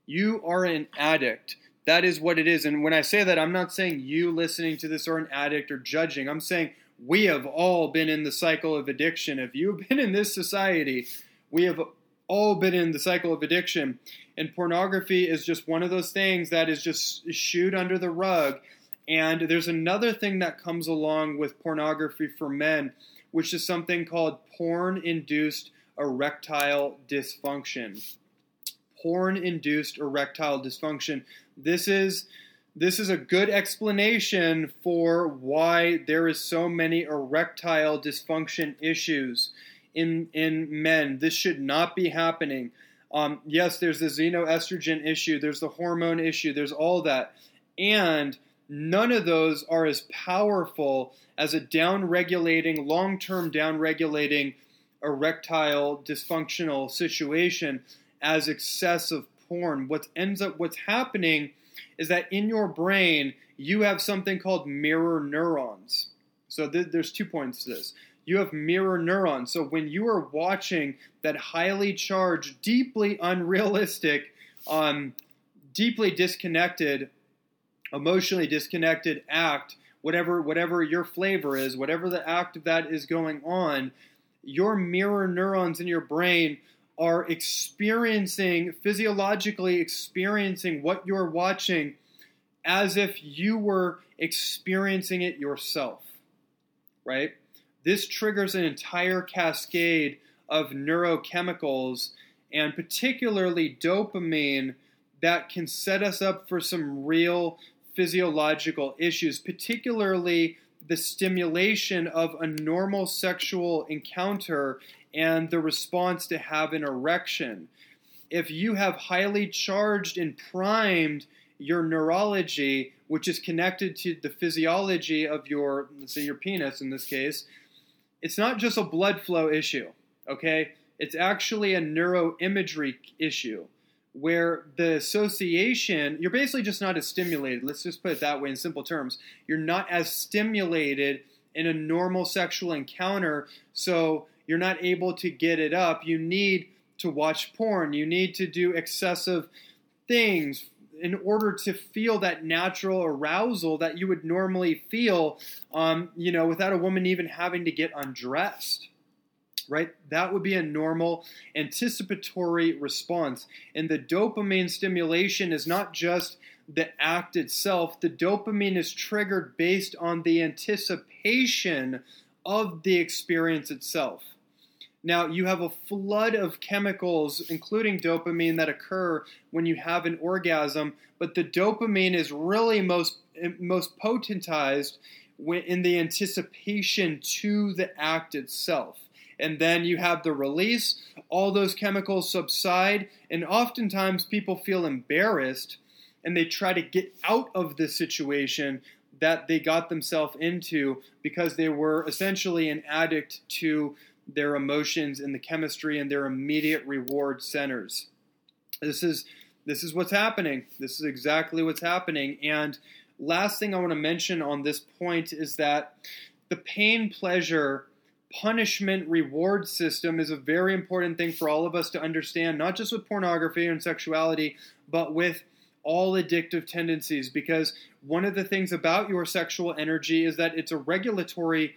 You are an addict. That is what it is. And when I say that, I'm not saying you listening to this are an addict or judging. I'm saying we have all been in the cycle of addiction. If you've been in this society, we have all been in the cycle of addiction. And pornography is just one of those things that is just shooed under the rug and there's another thing that comes along with pornography for men, which is something called porn induced erectile dysfunction. Porn induced erectile dysfunction. This is this is a good explanation for why there is so many erectile dysfunction issues in in men. This should not be happening. Um, yes, there's the xenoestrogen issue, there's the hormone issue, there's all that, and none of those are as powerful as a down-regulating, long-term down-regulating erectile dysfunctional situation as excessive porn. What ends up what's happening is that in your brain you have something called mirror neurons. So th- there's two points to this. You have mirror neurons. So when you are watching that highly charged, deeply unrealistic, um, deeply disconnected emotionally disconnected act, whatever whatever your flavor is, whatever the act of that is going on, your mirror neurons in your brain are experiencing physiologically experiencing what you're watching as if you were experiencing it yourself. Right? This triggers an entire cascade of neurochemicals and particularly dopamine that can set us up for some real physiological issues, particularly the stimulation of a normal sexual encounter and the response to have an erection. If you have highly charged and primed your neurology, which is connected to the physiology of your, let's say your penis in this case, it's not just a blood flow issue, okay? It's actually a neuroimagery issue where the association, you're basically just not as stimulated. Let's just put it that way in simple terms. You're not as stimulated in a normal sexual encounter, so you're not able to get it up, you need to watch porn. You need to do excessive things in order to feel that natural arousal that you would normally feel, um, you know, without a woman even having to get undressed. Right? That would be a normal anticipatory response. And the dopamine stimulation is not just the act itself, the dopamine is triggered based on the anticipation of the experience itself. Now, you have a flood of chemicals, including dopamine, that occur when you have an orgasm, but the dopamine is really most, most potentized in the anticipation to the act itself. And then you have the release, all those chemicals subside, and oftentimes people feel embarrassed and they try to get out of the situation that they got themselves into because they were essentially an addict to their emotions and the chemistry and their immediate reward centers. This is this is what's happening. This is exactly what's happening. And last thing I want to mention on this point is that the pain pleasure punishment reward system is a very important thing for all of us to understand, not just with pornography and sexuality, but with all addictive tendencies. Because one of the things about your sexual energy is that it's a regulatory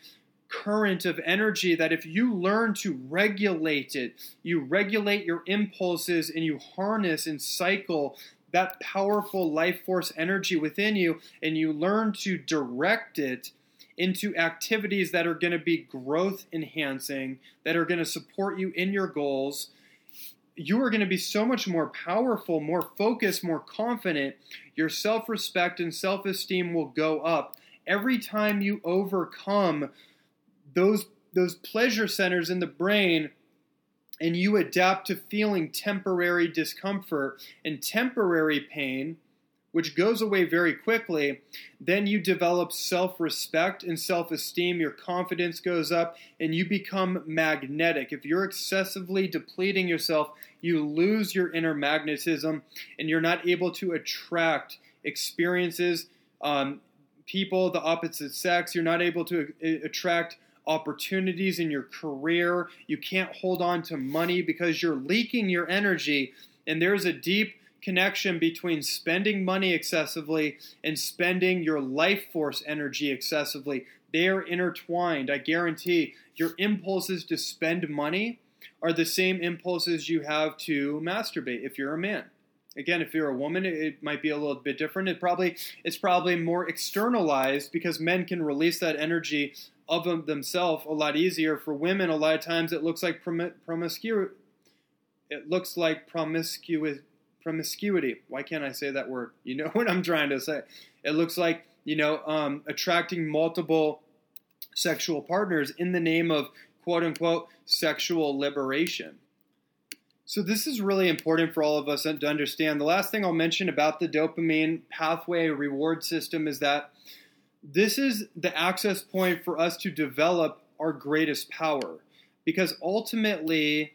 current of energy that if you learn to regulate it, you regulate your impulses and you harness and cycle that powerful life force energy within you and you learn to direct it into activities that are going to be growth enhancing, that are going to support you in your goals, you are going to be so much more powerful, more focused, more confident. Your self respect and self esteem will go up every time you overcome those those pleasure centers in the brain and you adapt to feeling temporary discomfort and temporary pain which goes away very quickly then you develop self-respect and self-esteem your confidence goes up and you become magnetic if you're excessively depleting yourself you lose your inner magnetism and you're not able to attract experiences um, people the opposite sex you're not able to attract opportunities in your career. You can't hold on to money because you're leaking your energy. And there's a deep connection between spending money excessively and spending your life force energy excessively. They are intertwined. I guarantee your impulses to spend money are the same impulses you have to masturbate if you're a man. Again, if you're a woman, it might be a little bit different. It probably it's probably more externalized because men can release that energy of them themselves a lot easier. For women, a lot of times it looks like prom- promiscuity. It looks like promiscuity. Promiscuity. Why can't I say that word? You know what I'm trying to say. It looks like you know um, attracting multiple sexual partners in the name of quote unquote sexual liberation. So, this is really important for all of us to understand. The last thing I'll mention about the dopamine pathway reward system is that this is the access point for us to develop our greatest power. Because ultimately,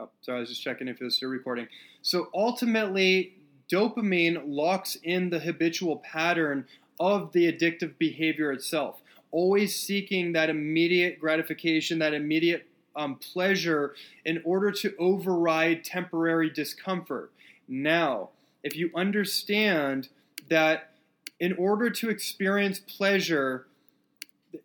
oh, sorry, I was just checking if it was still recording. So ultimately, dopamine locks in the habitual pattern of the addictive behavior itself, always seeking that immediate gratification, that immediate um, pleasure in order to override temporary discomfort. Now, if you understand that in order to experience pleasure,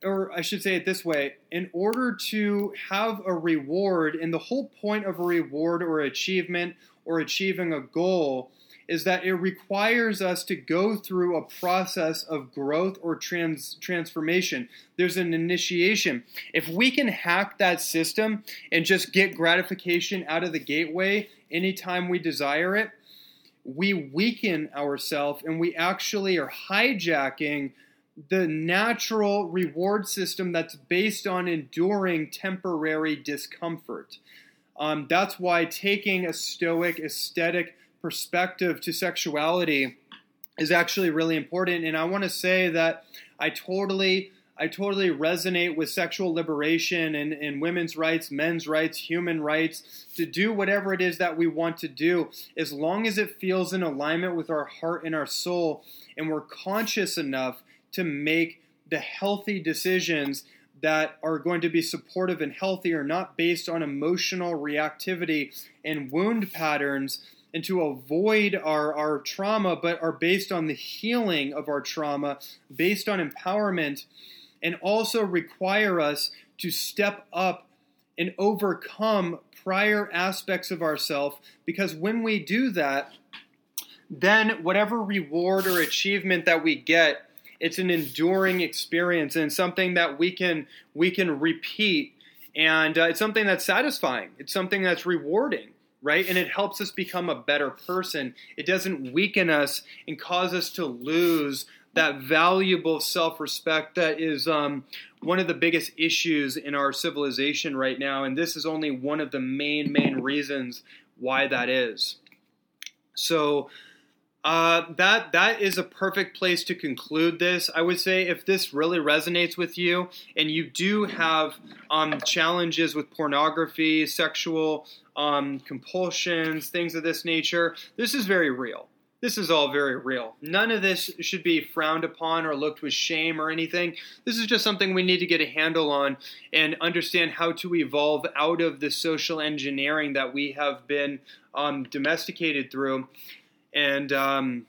or I should say it this way, in order to have a reward, and the whole point of a reward or achievement or achieving a goal is that it requires us to go through a process of growth or trans- transformation. There's an initiation. If we can hack that system and just get gratification out of the gateway anytime we desire it, we weaken ourselves and we actually are hijacking the natural reward system that's based on enduring temporary discomfort. Um, that's why taking a stoic, aesthetic perspective to sexuality is actually really important. And I want to say that I totally I totally resonate with sexual liberation and, and women's rights, men's rights, human rights, to do whatever it is that we want to do, as long as it feels in alignment with our heart and our soul, and we're conscious enough to make the healthy decisions that are going to be supportive and healthy are not based on emotional reactivity and wound patterns and to avoid our, our trauma, but are based on the healing of our trauma, based on empowerment, and also require us to step up and overcome prior aspects of ourself because when we do that, then whatever reward or achievement that we get, it's an enduring experience and something that we can we can repeat and uh, it's something that's satisfying. It's something that's rewarding right? And it helps us become a better person. It doesn't weaken us and cause us to lose that valuable self respect that is um, one of the biggest issues in our civilization right now. And this is only one of the main, main reasons why that is. So, uh, that that is a perfect place to conclude this. I would say if this really resonates with you, and you do have um, challenges with pornography, sexual um, compulsions, things of this nature, this is very real. This is all very real. None of this should be frowned upon or looked with shame or anything. This is just something we need to get a handle on and understand how to evolve out of the social engineering that we have been um, domesticated through and um,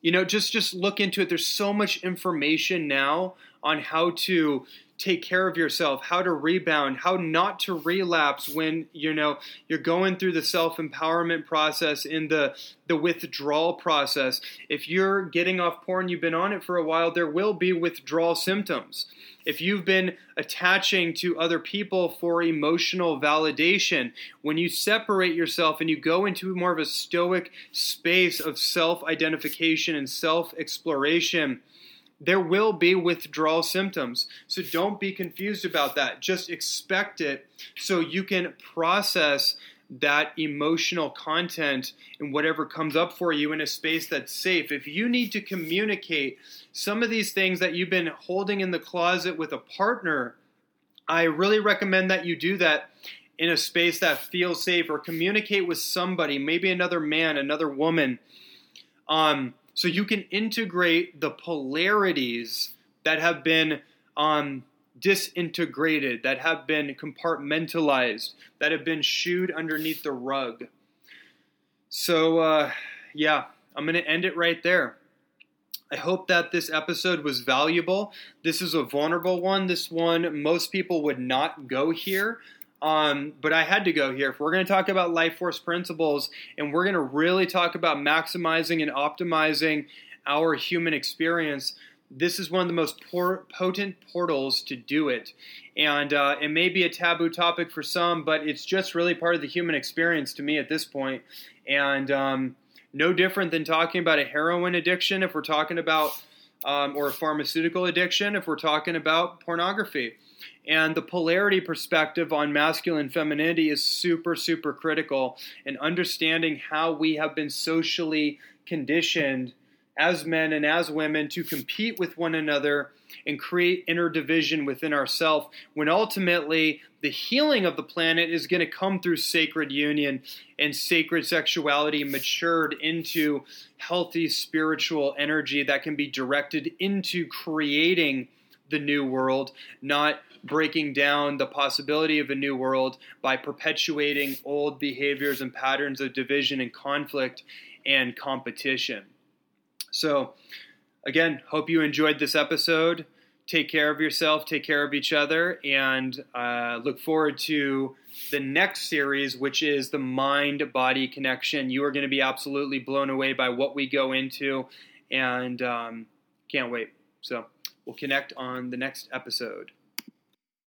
you know just just look into it. There's so much information now on how to take care of yourself how to rebound how not to relapse when you know you're going through the self-empowerment process in the the withdrawal process. If you're getting off porn you've been on it for a while there will be withdrawal symptoms. If you've been attaching to other people for emotional validation, when you separate yourself and you go into more of a stoic space of self identification and self exploration, there will be withdrawal symptoms. So don't be confused about that. Just expect it so you can process that emotional content and whatever comes up for you in a space that's safe. If you need to communicate some of these things that you've been holding in the closet with a partner, I really recommend that you do that in a space that feels safe or communicate with somebody, maybe another man, another woman. Um, so you can integrate the polarities that have been um, disintegrated, that have been compartmentalized, that have been shooed underneath the rug. So, uh, yeah, I'm going to end it right there. I hope that this episode was valuable. This is a vulnerable one. This one, most people would not go here. Um, but I had to go here. If we're going to talk about life force principles and we're going to really talk about maximizing and optimizing our human experience, this is one of the most por- potent portals to do it. And uh, it may be a taboo topic for some, but it's just really part of the human experience to me at this point. And um, no different than talking about a heroin addiction if we're talking about, um, or a pharmaceutical addiction if we're talking about pornography. And the polarity perspective on masculine femininity is super, super critical in understanding how we have been socially conditioned as men and as women to compete with one another and create inner division within ourselves when ultimately the healing of the planet is going to come through sacred union and sacred sexuality matured into healthy spiritual energy that can be directed into creating the new world, not breaking down the possibility of a new world by perpetuating old behaviors and patterns of division and conflict and competition. So, again, hope you enjoyed this episode. Take care of yourself, take care of each other, and uh, look forward to the next series, which is the mind body connection. You are going to be absolutely blown away by what we go into, and um, can't wait. So, we'll connect on the next episode.